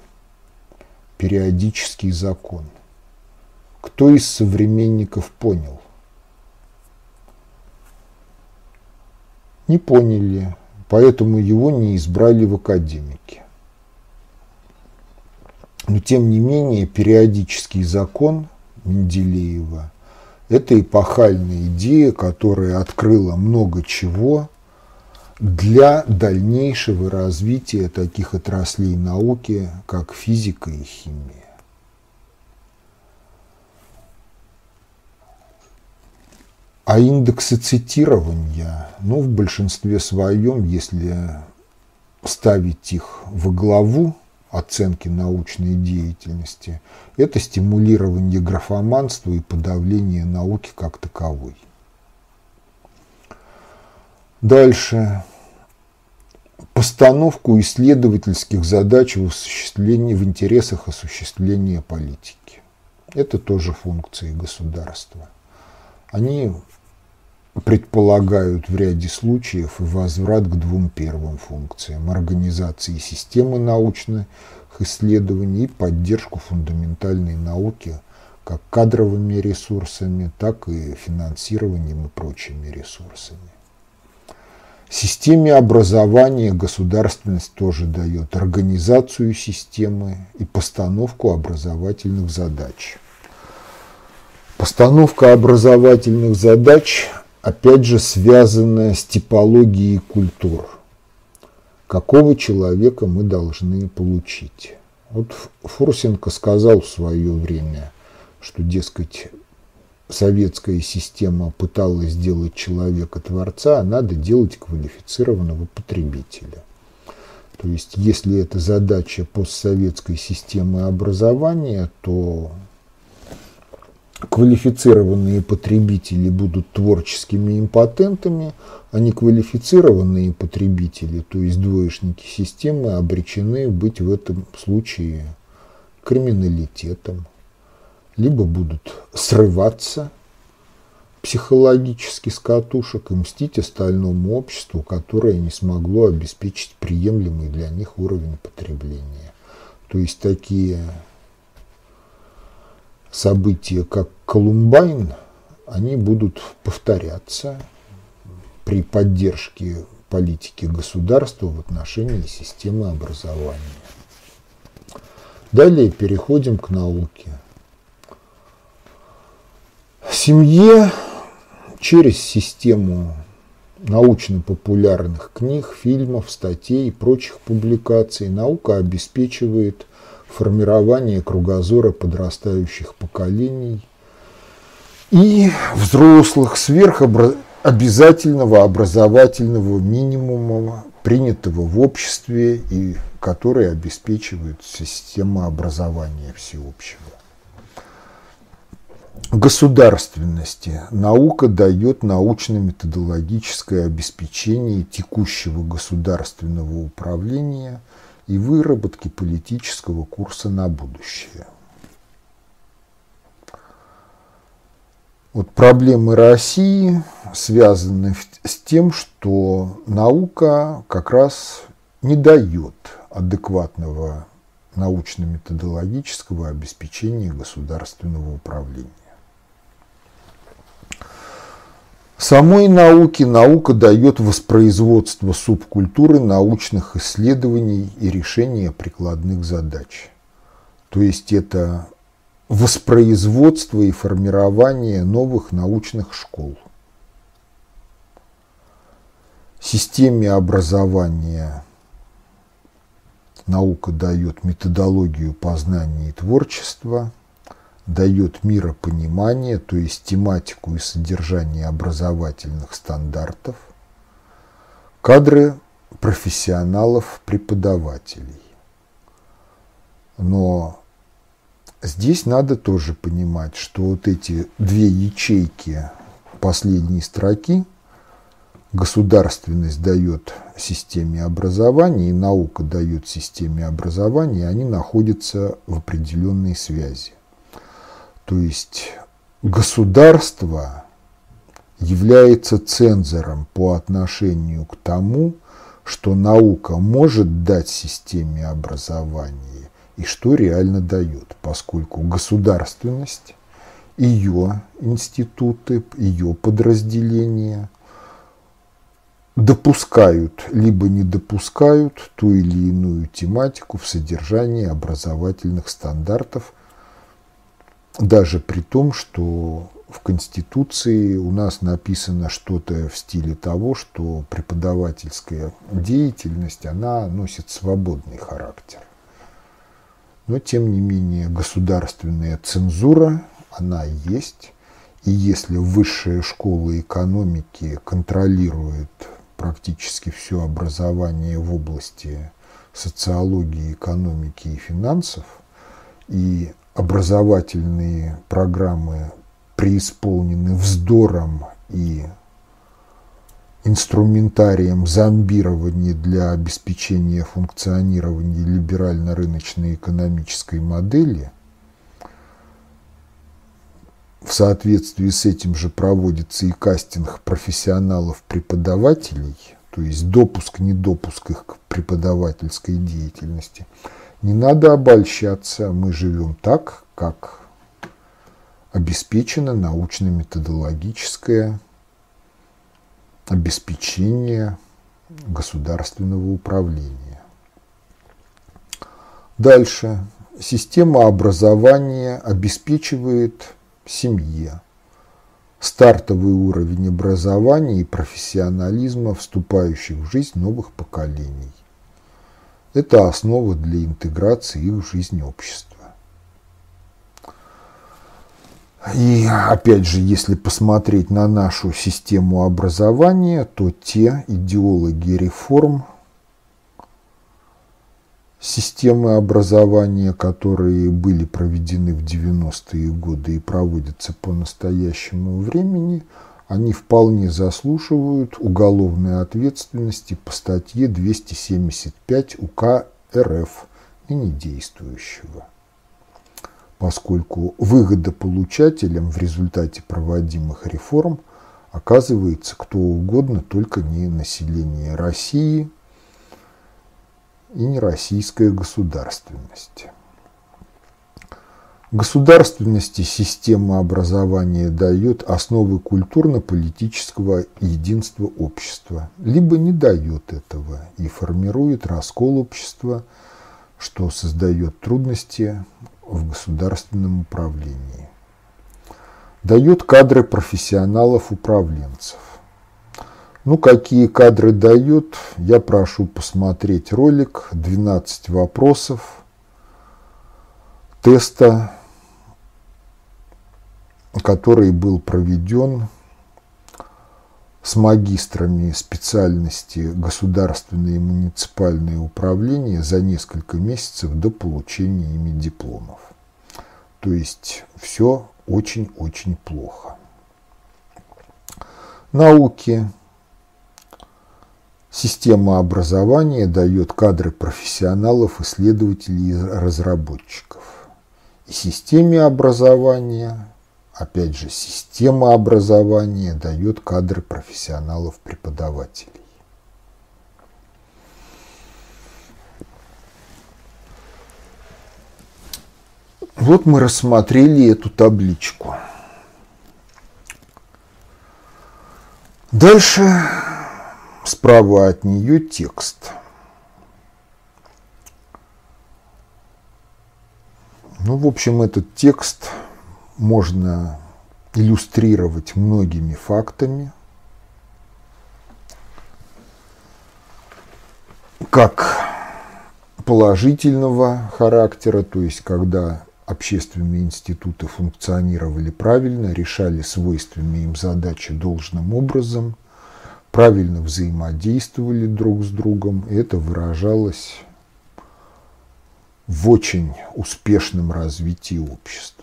периодический закон. Кто из современников понял? Не поняли, поэтому его не избрали в академике. Но тем не менее периодический закон Менделеева – это эпохальная идея, которая открыла много чего для дальнейшего развития таких отраслей науки, как физика и химия. А индексы цитирования, ну, в большинстве своем, если ставить их во главу оценки научной деятельности, это стимулирование графоманства и подавление науки как таковой. Дальше. Постановку исследовательских задач в, осуществлении, в интересах осуществления политики. Это тоже функции государства. Они предполагают в ряде случаев возврат к двум первым функциям – организации системы научных исследований и поддержку фундаментальной науки как кадровыми ресурсами, так и финансированием и прочими ресурсами. Системе образования государственность тоже дает организацию системы и постановку образовательных задач. Постановка образовательных задач опять же связанная с типологией культур. Какого человека мы должны получить? Вот Фурсенко сказал в свое время, что, дескать, советская система пыталась сделать человека творца, а надо делать квалифицированного потребителя. То есть, если это задача постсоветской системы образования, то квалифицированные потребители будут творческими импотентами, а неквалифицированные потребители, то есть двоечники системы, обречены быть в этом случае криминалитетом, либо будут срываться психологически с катушек и мстить остальному обществу, которое не смогло обеспечить приемлемый для них уровень потребления. То есть такие события, как Колумбайн, они будут повторяться при поддержке политики государства в отношении системы образования. Далее переходим к науке. Семье через систему научно-популярных книг, фильмов, статей и прочих публикаций наука обеспечивает формирование кругозора подрастающих поколений и взрослых сверхобязательного образовательного минимума, принятого в обществе и который обеспечивает система образования всеобщего. Государственности. Наука дает научно-методологическое обеспечение текущего государственного управления и выработки политического курса на будущее. Вот проблемы России связаны с тем, что наука как раз не дает адекватного научно-методологического обеспечения государственного управления. Самой науке наука дает воспроизводство субкультуры научных исследований и решения прикладных задач. То есть это воспроизводство и формирование новых научных школ. Системе образования наука дает методологию познания и творчества – дает миропонимание, то есть тематику и содержание образовательных стандартов, кадры профессионалов-преподавателей. Но здесь надо тоже понимать, что вот эти две ячейки последней строки государственность дает системе образования и наука дает системе образования, они находятся в определенной связи. То есть государство является цензором по отношению к тому, что наука может дать системе образования и что реально дает, поскольку государственность, ее институты, ее подразделения допускают либо не допускают ту или иную тематику в содержании образовательных стандартов – даже при том, что в Конституции у нас написано что-то в стиле того, что преподавательская деятельность, она носит свободный характер. Но, тем не менее, государственная цензура, она есть. И если высшая школа экономики контролирует практически все образование в области социологии, экономики и финансов, и образовательные программы преисполнены вздором и инструментарием зомбирования для обеспечения функционирования либерально-рыночной экономической модели. В соответствии с этим же проводится и кастинг профессионалов-преподавателей, то есть допуск-недопуск их к преподавательской деятельности – не надо обольщаться, мы живем так, как обеспечено научно-методологическое обеспечение государственного управления. Дальше. Система образования обеспечивает семье стартовый уровень образования и профессионализма вступающих в жизнь новых поколений. Это основа для интеграции их в жизнь общества. И опять же, если посмотреть на нашу систему образования, то те идеологи реформ системы образования, которые были проведены в 90-е годы и проводятся по настоящему времени – они вполне заслуживают уголовной ответственности по статье 275 УК РФ и недействующего. поскольку выгодополучателем в результате проводимых реформ оказывается кто угодно, только не население России и не российская государственность. Государственности система образования дает основы культурно-политического единства общества, либо не дает этого и формирует раскол общества, что создает трудности в государственном управлении. Дает кадры профессионалов-управленцев. Ну, какие кадры дает, я прошу посмотреть ролик «12 вопросов» теста который был проведен с магистрами специальности государственное и муниципальное управление за несколько месяцев до получения ими дипломов. То есть все очень-очень плохо. Науки. Система образования дает кадры профессионалов, исследователей и разработчиков. И системе образования опять же, система образования дает кадры профессионалов-преподавателей. Вот мы рассмотрели эту табличку. Дальше справа от нее текст. Ну, в общем, этот текст можно иллюстрировать многими фактами, как положительного характера, то есть когда общественные институты функционировали правильно, решали свойственные им задачи должным образом, правильно взаимодействовали друг с другом, это выражалось в очень успешном развитии общества.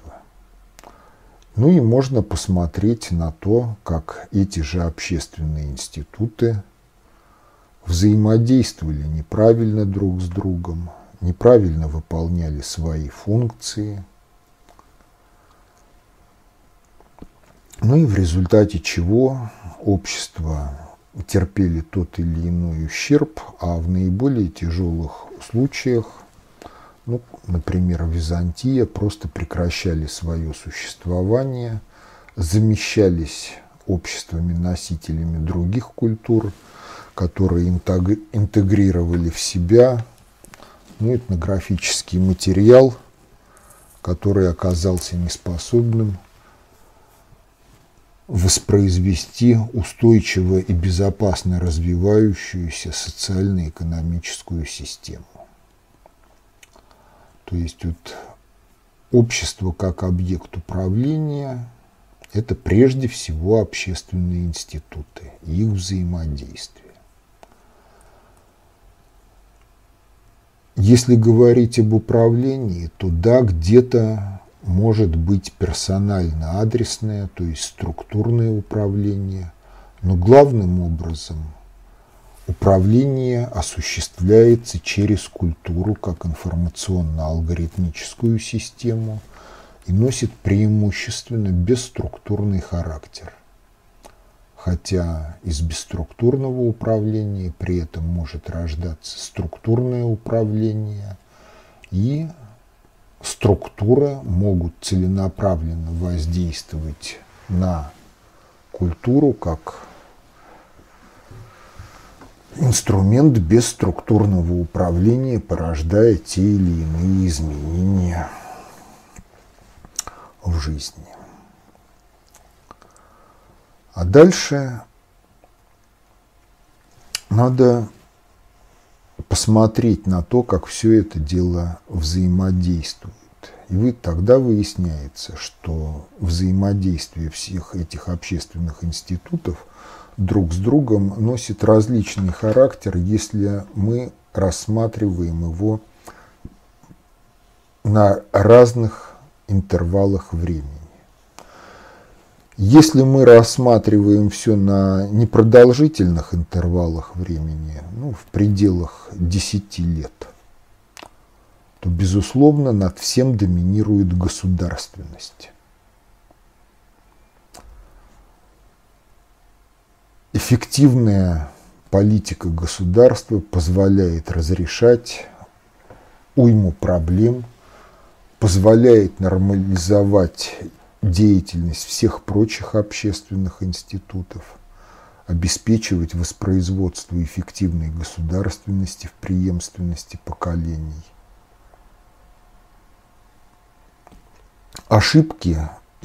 Ну и можно посмотреть на то, как эти же общественные институты взаимодействовали неправильно друг с другом, неправильно выполняли свои функции. Ну и в результате чего общество терпели тот или иной ущерб, а в наиболее тяжелых случаях ну, например, Византия, просто прекращали свое существование, замещались обществами-носителями других культур, которые интегрировали в себя ну, этнографический материал, который оказался неспособным воспроизвести устойчиво и безопасно развивающуюся социально-экономическую систему. То есть вот общество как объект управления – это прежде всего общественные институты их взаимодействие. Если говорить об управлении, то да, где-то может быть персонально-адресное, то есть структурное управление, но главным образом – Управление осуществляется через культуру как информационно-алгоритмическую систему и носит преимущественно бесструктурный характер. Хотя из бесструктурного управления при этом может рождаться структурное управление и структура могут целенаправленно воздействовать на культуру как инструмент без структурного управления, порождая те или иные изменения в жизни. А дальше надо посмотреть на то, как все это дело взаимодействует. И вы, тогда выясняется, что взаимодействие всех этих общественных институтов – друг с другом носит различный характер, если мы рассматриваем его на разных интервалах времени. Если мы рассматриваем все на непродолжительных интервалах времени, ну, в пределах 10 лет, то, безусловно, над всем доминирует государственность. Эффективная политика государства позволяет разрешать уйму проблем, позволяет нормализовать деятельность всех прочих общественных институтов, обеспечивать воспроизводство эффективной государственности в преемственности поколений. Ошибки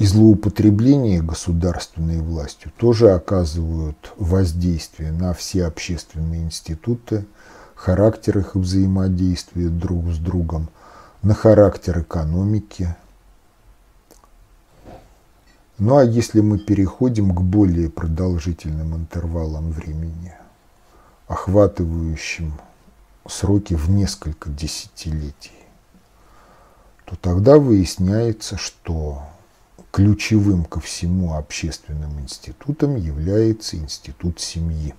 и злоупотребления государственной властью тоже оказывают воздействие на все общественные институты, характер их взаимодействия друг с другом, на характер экономики. Ну а если мы переходим к более продолжительным интервалам времени, охватывающим сроки в несколько десятилетий, то тогда выясняется, что ключевым ко всему общественным институтам является институт семьи.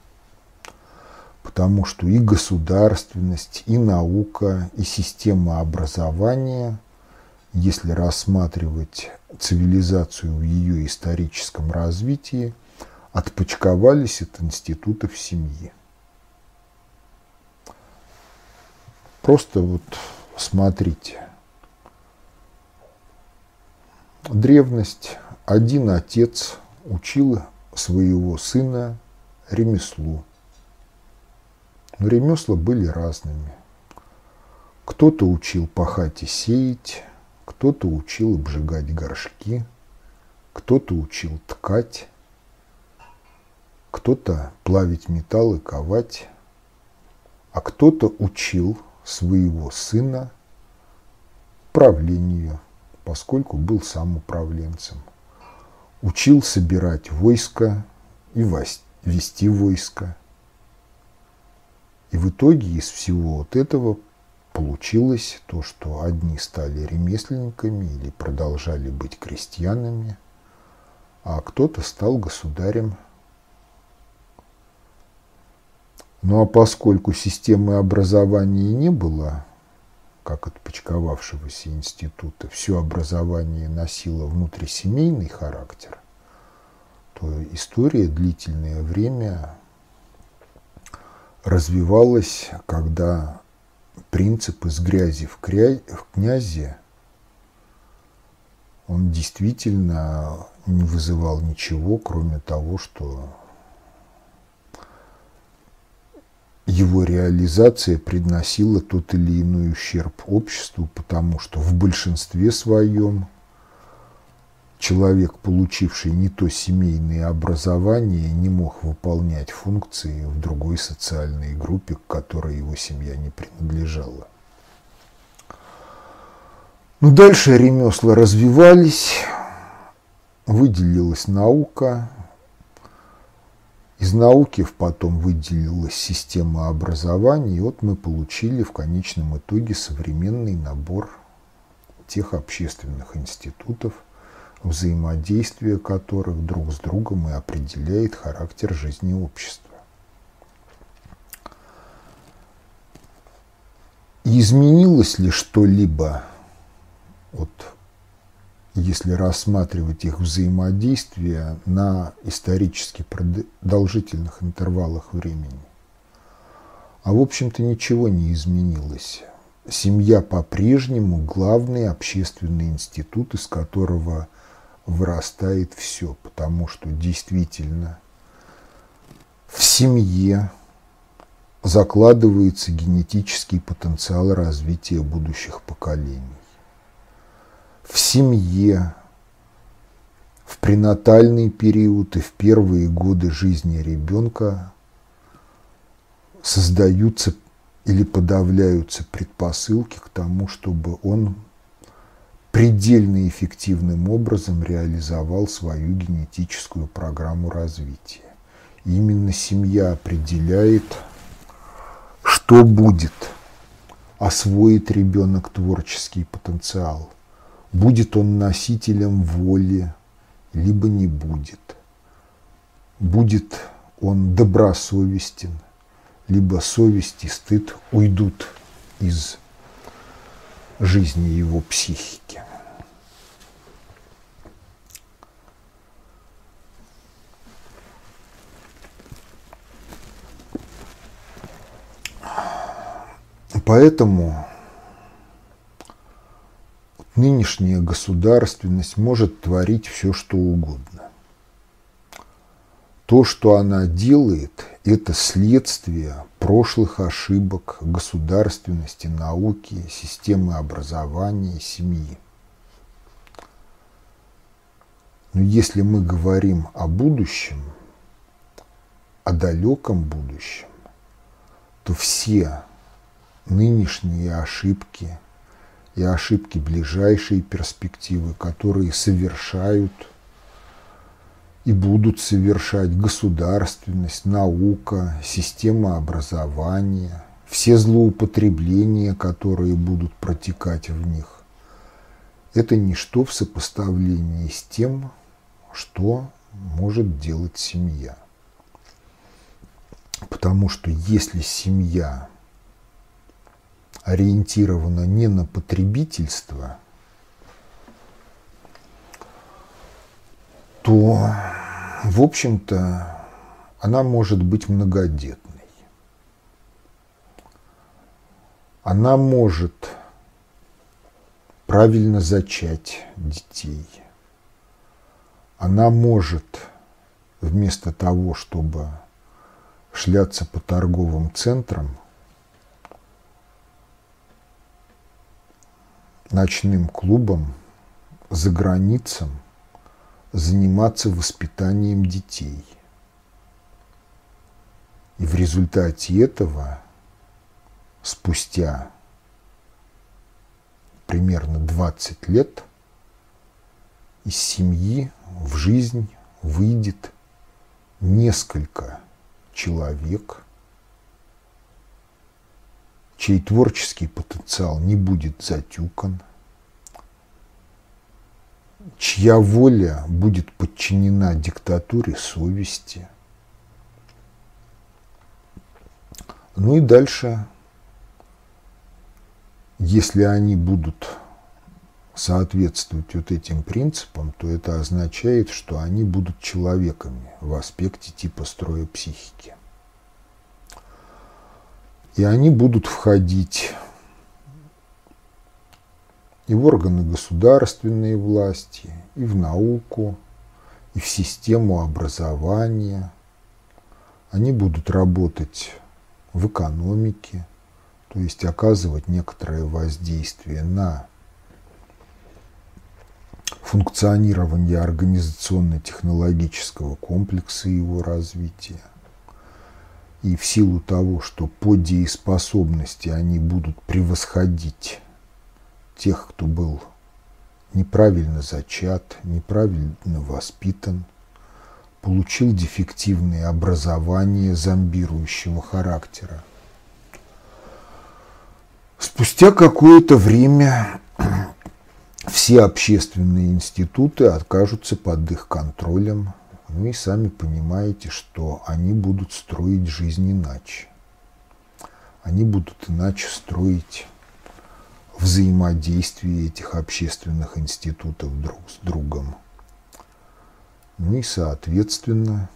Потому что и государственность, и наука, и система образования, если рассматривать цивилизацию в ее историческом развитии, отпочковались от институтов семьи. Просто вот смотрите, древность один отец учил своего сына ремеслу. Но ремесла были разными. Кто-то учил пахать и сеять, кто-то учил обжигать горшки, кто-то учил ткать, кто-то плавить металл и ковать, а кто-то учил своего сына правлению – поскольку был сам управленцем. Учил собирать войско и вести войско. И в итоге из всего вот этого получилось то, что одни стали ремесленниками или продолжали быть крестьянами, а кто-то стал государем. Ну а поскольку системы образования не было, как отпочковавшегося института, все образование носило внутрисемейный характер, то история длительное время развивалась, когда принцип из грязи в, кря... в князе, он действительно не вызывал ничего, кроме того, что его реализация приносила тот или иной ущерб обществу, потому что в большинстве своем человек, получивший не то семейное образование, не мог выполнять функции в другой социальной группе, к которой его семья не принадлежала. Но ну, дальше ремесла развивались, выделилась наука, из науки потом выделилась система образования, и вот мы получили в конечном итоге современный набор тех общественных институтов, взаимодействие которых друг с другом и определяет характер жизни общества. Изменилось ли что-либо от если рассматривать их взаимодействие на исторически продолжительных интервалах времени. А в общем-то ничего не изменилось. Семья по-прежнему главный общественный институт, из которого вырастает все, потому что действительно в семье закладывается генетический потенциал развития будущих поколений в семье, в пренатальный период и в первые годы жизни ребенка создаются или подавляются предпосылки к тому, чтобы он предельно эффективным образом реализовал свою генетическую программу развития. Именно семья определяет, что будет, освоит ребенок творческий потенциал, Будет он носителем воли, либо не будет. Будет он добросовестен, либо совесть и стыд уйдут из жизни его психики. Поэтому нынешняя государственность может творить все, что угодно. То, что она делает, это следствие прошлых ошибок государственности, науки, системы образования, семьи. Но если мы говорим о будущем, о далеком будущем, то все нынешние ошибки и ошибки ближайшей перспективы, которые совершают и будут совершать государственность, наука, система образования, все злоупотребления, которые будут протекать в них, это ничто в сопоставлении с тем, что может делать семья. Потому что если семья ориентирована не на потребительство, то, в общем-то, она может быть многодетной. Она может правильно зачать детей. Она может вместо того, чтобы шляться по торговым центрам, ночным клубам, за границам заниматься воспитанием детей. И в результате этого спустя примерно 20 лет из семьи в жизнь выйдет несколько человек, чей творческий потенциал не будет затюкан, чья воля будет подчинена диктатуре совести. Ну и дальше, если они будут соответствовать вот этим принципам, то это означает, что они будут человеками в аспекте типа строя психики. И они будут входить и в органы государственной власти, и в науку, и в систему образования. Они будут работать в экономике, то есть оказывать некоторое воздействие на функционирование организационно-технологического комплекса и его развития и в силу того, что по дееспособности они будут превосходить тех, кто был неправильно зачат, неправильно воспитан, получил дефективное образование зомбирующего характера. Спустя какое-то время все общественные институты окажутся под их контролем, вы сами понимаете, что они будут строить жизнь иначе. Они будут иначе строить взаимодействие этих общественных институтов друг с другом. Ну и, соответственно,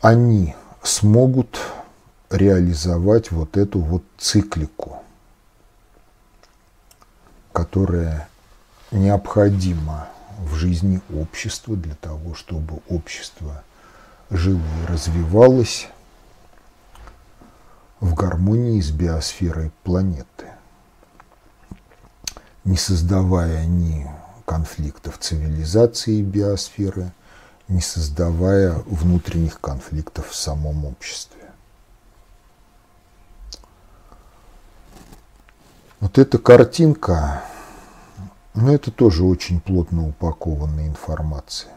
они смогут реализовать вот эту вот циклику, которая необходимо в жизни общества для того, чтобы общество жило и развивалось в гармонии с биосферой планеты, не создавая ни конфликтов цивилизации и биосферы, не создавая внутренних конфликтов в самом обществе. Вот эта картинка но это тоже очень плотно упакованная информация.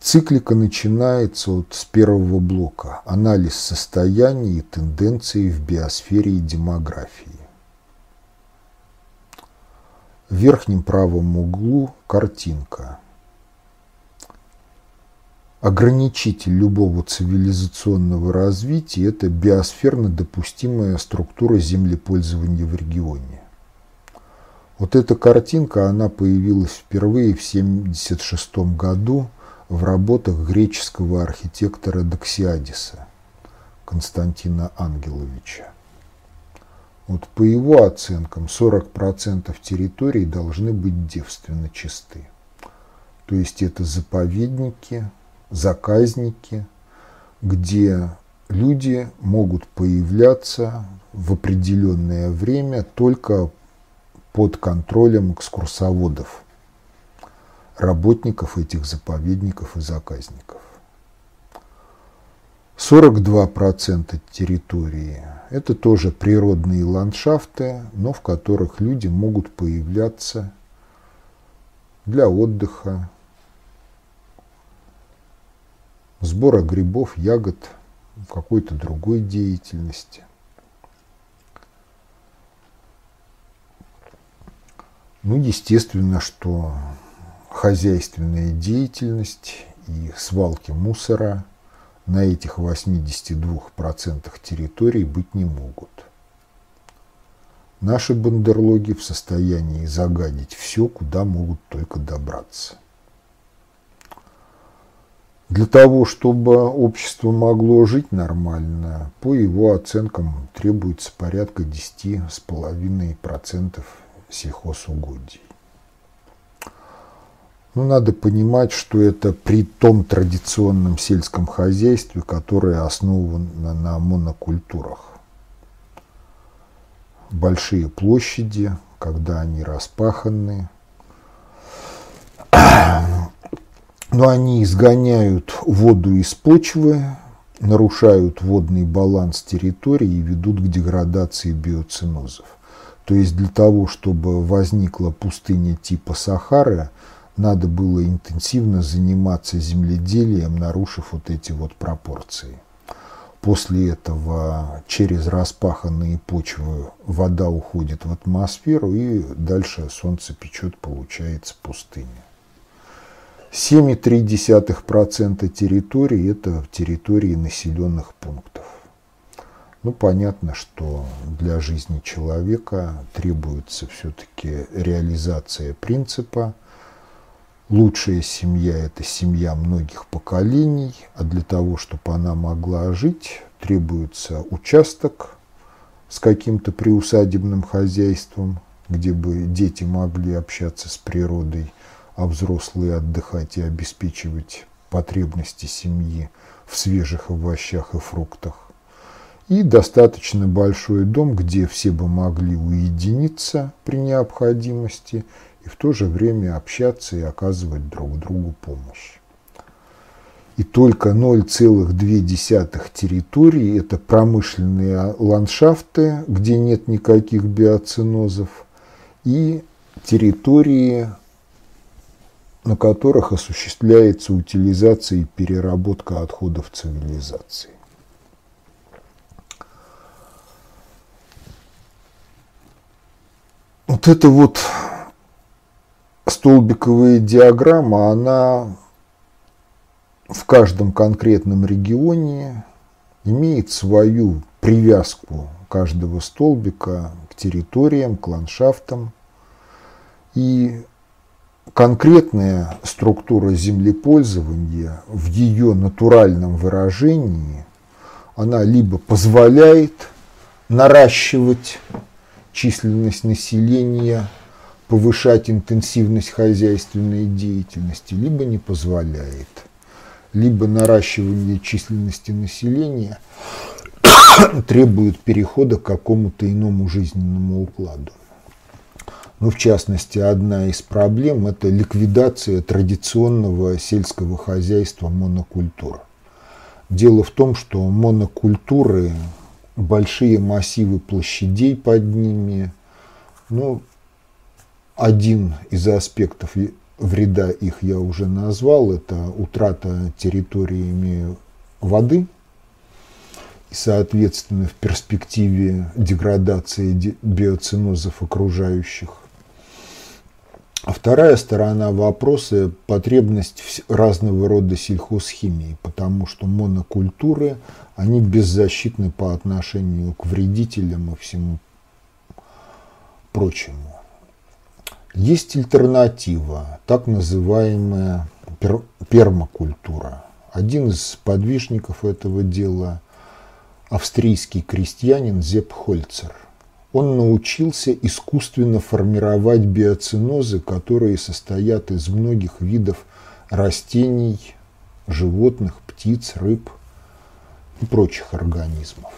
Циклика начинается вот с первого блока – анализ состояний и тенденций в биосфере и демографии. В верхнем правом углу картинка. Ограничитель любого цивилизационного развития – это биосферно допустимая структура землепользования в регионе. Вот эта картинка, она появилась впервые в 1976 году в работах греческого архитектора Доксиадиса Константина Ангеловича. Вот по его оценкам 40% территорий должны быть девственно чисты. То есть это заповедники, заказники, где люди могут появляться в определенное время только под контролем экскурсоводов, работников этих заповедников и заказников. 42% территории – это тоже природные ландшафты, но в которых люди могут появляться для отдыха, сбора грибов, ягод, какой-то другой деятельности. Ну, естественно, что хозяйственная деятельность и свалки мусора на этих 82% территорий быть не могут. Наши бандерлоги в состоянии загадить все, куда могут только добраться. Для того, чтобы общество могло жить нормально, по его оценкам требуется порядка 10,5% сельхозугодий. Но надо понимать, что это при том традиционном сельском хозяйстве, которое основано на монокультурах. Большие площади, когда они распаханы, но они изгоняют воду из почвы, нарушают водный баланс территории и ведут к деградации биоцинозов. То есть для того, чтобы возникла пустыня типа Сахары, надо было интенсивно заниматься земледелием, нарушив вот эти вот пропорции. После этого через распаханные почвы вода уходит в атмосферу и дальше солнце печет, получается пустыня. 7,3% территории – это территории населенных пунктов. Ну, понятно, что для жизни человека требуется все-таки реализация принципа Лучшая семья – это семья многих поколений, а для того, чтобы она могла жить, требуется участок с каким-то приусадебным хозяйством, где бы дети могли общаться с природой – а взрослые отдыхать и обеспечивать потребности семьи в свежих овощах и фруктах. И достаточно большой дом, где все бы могли уединиться при необходимости и в то же время общаться и оказывать друг другу помощь. И только 0,2 территории – это промышленные ландшафты, где нет никаких биоцинозов, и территории на которых осуществляется утилизация и переработка отходов цивилизации. Вот эта вот столбиковая диаграмма, она в каждом конкретном регионе имеет свою привязку каждого столбика к территориям, к ландшафтам. И конкретная структура землепользования в ее натуральном выражении, она либо позволяет наращивать численность населения, повышать интенсивность хозяйственной деятельности, либо не позволяет. Либо наращивание численности населения требует перехода к какому-то иному жизненному укладу. Ну, в частности, одна из проблем – это ликвидация традиционного сельского хозяйства монокультур. Дело в том, что монокультуры, большие массивы площадей под ними, ну, один из аспектов вреда их я уже назвал, это утрата территориями воды и, соответственно, в перспективе деградации биоцинозов окружающих вторая сторона вопроса – потребность разного рода сельхозхимии, потому что монокультуры, они беззащитны по отношению к вредителям и всему прочему. Есть альтернатива, так называемая пер пермакультура. Один из подвижников этого дела – австрийский крестьянин Зеп Хольцер он научился искусственно формировать биоцинозы, которые состоят из многих видов растений, животных, птиц, рыб и прочих организмов.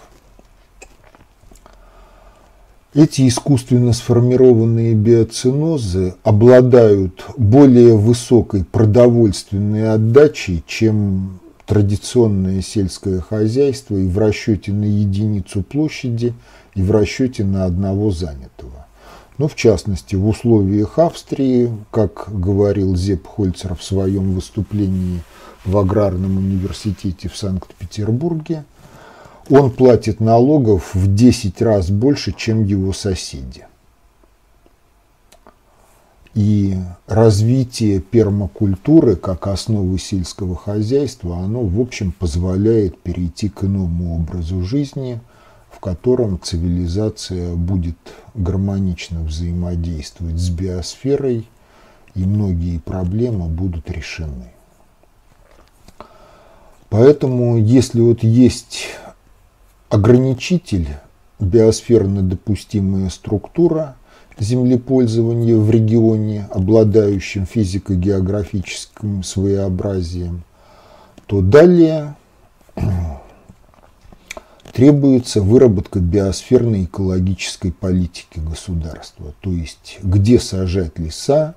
Эти искусственно сформированные биоцинозы обладают более высокой продовольственной отдачей, чем традиционное сельское хозяйство, и в расчете на единицу площади – и в расчете на одного занятого. Но в частности, в условиях Австрии, как говорил Зеп Хольцер в своем выступлении в Аграрном университете в Санкт-Петербурге, он платит налогов в 10 раз больше, чем его соседи. И развитие пермакультуры как основы сельского хозяйства, оно, в общем, позволяет перейти к иному образу жизни – в котором цивилизация будет гармонично взаимодействовать с биосферой, и многие проблемы будут решены. Поэтому, если вот есть ограничитель, биосферно допустимая структура землепользования в регионе, обладающем физико-географическим своеобразием, то далее требуется выработка биосферной экологической политики государства, то есть где сажать леса,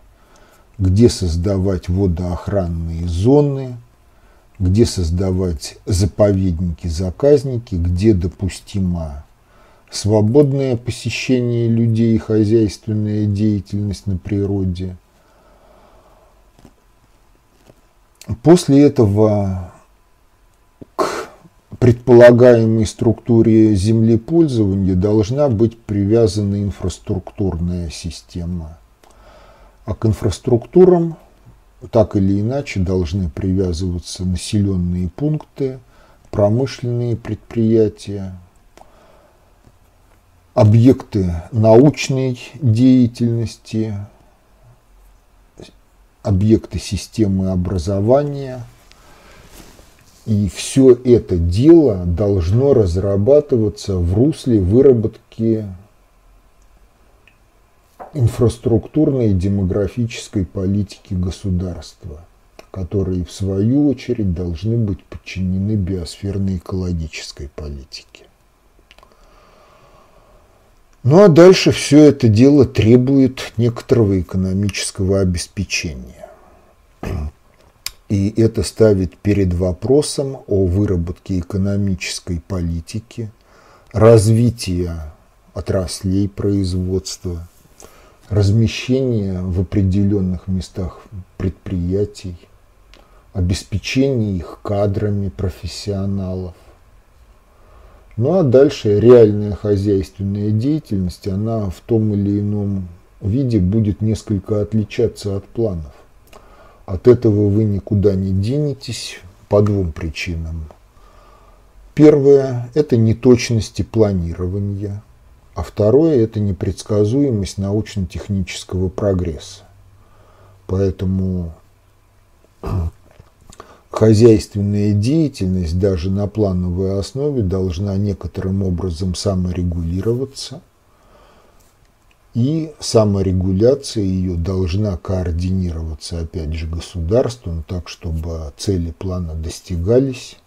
где создавать водоохранные зоны, где создавать заповедники-заказники, где допустимо свободное посещение людей хозяйственная деятельность на природе. После этого предполагаемой структуре землепользования должна быть привязана инфраструктурная система. А к инфраструктурам так или иначе должны привязываться населенные пункты, промышленные предприятия, объекты научной деятельности, объекты системы образования – и все это дело должно разрабатываться в русле выработки инфраструктурной и демографической политики государства, которые в свою очередь должны быть подчинены биосферной экологической политике. Ну а дальше все это дело требует некоторого экономического обеспечения. И это ставит перед вопросом о выработке экономической политики, развития отраслей производства, размещения в определенных местах предприятий, обеспечения их кадрами профессионалов. Ну а дальше реальная хозяйственная деятельность, она в том или ином виде будет несколько отличаться от планов. От этого вы никуда не денетесь по двум причинам. Первое – это неточности планирования, а второе – это непредсказуемость научно-технического прогресса. Поэтому хозяйственная деятельность даже на плановой основе должна некоторым образом саморегулироваться – и саморегуляция ее должна координироваться, опять же, государством, так, чтобы цели плана достигались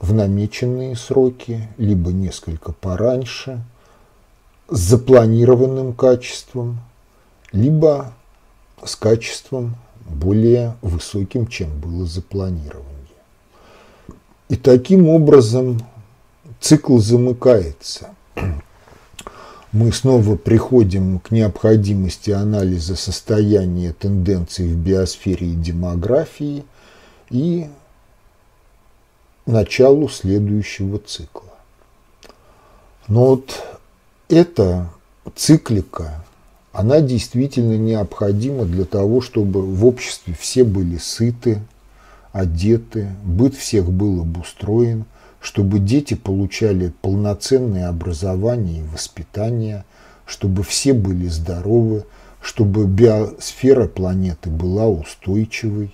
в намеченные сроки, либо несколько пораньше, с запланированным качеством, либо с качеством более высоким, чем было запланировано. И таким образом цикл замыкается – мы снова приходим к необходимости анализа состояния тенденций в биосфере и демографии и началу следующего цикла. Но вот эта циклика, она действительно необходима для того, чтобы в обществе все были сыты, одеты, быт всех был обустроен, чтобы дети получали полноценное образование и воспитание, чтобы все были здоровы, чтобы биосфера планеты была устойчивой.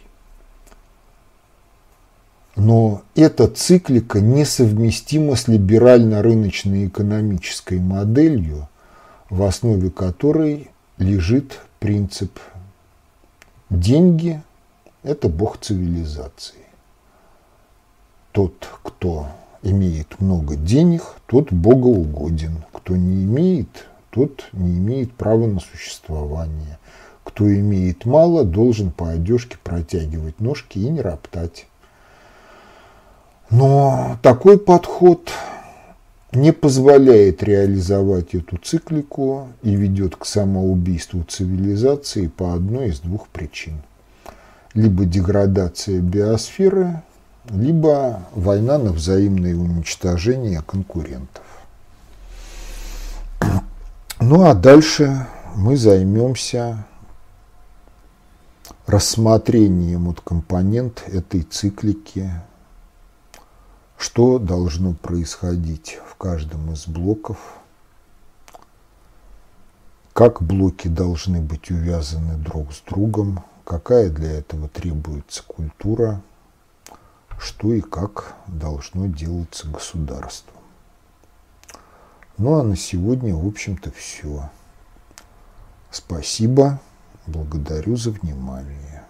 Но эта циклика несовместима с либерально-рыночной экономической моделью, в основе которой лежит принцип «деньги – это бог цивилизации». Тот, кто имеет много денег, тот богоугоден. Кто не имеет, тот не имеет права на существование. Кто имеет мало, должен по одежке протягивать ножки и не роптать. Но такой подход не позволяет реализовать эту циклику и ведет к самоубийству цивилизации по одной из двух причин. Либо деградация биосферы, либо война на взаимное уничтожение конкурентов. Ну а дальше мы займемся рассмотрением вот компонент этой циклики что должно происходить в каждом из блоков, как блоки должны быть увязаны друг с другом, какая для этого требуется культура, что и как должно делаться государством. Ну а на сегодня, в общем-то, все. Спасибо, благодарю за внимание.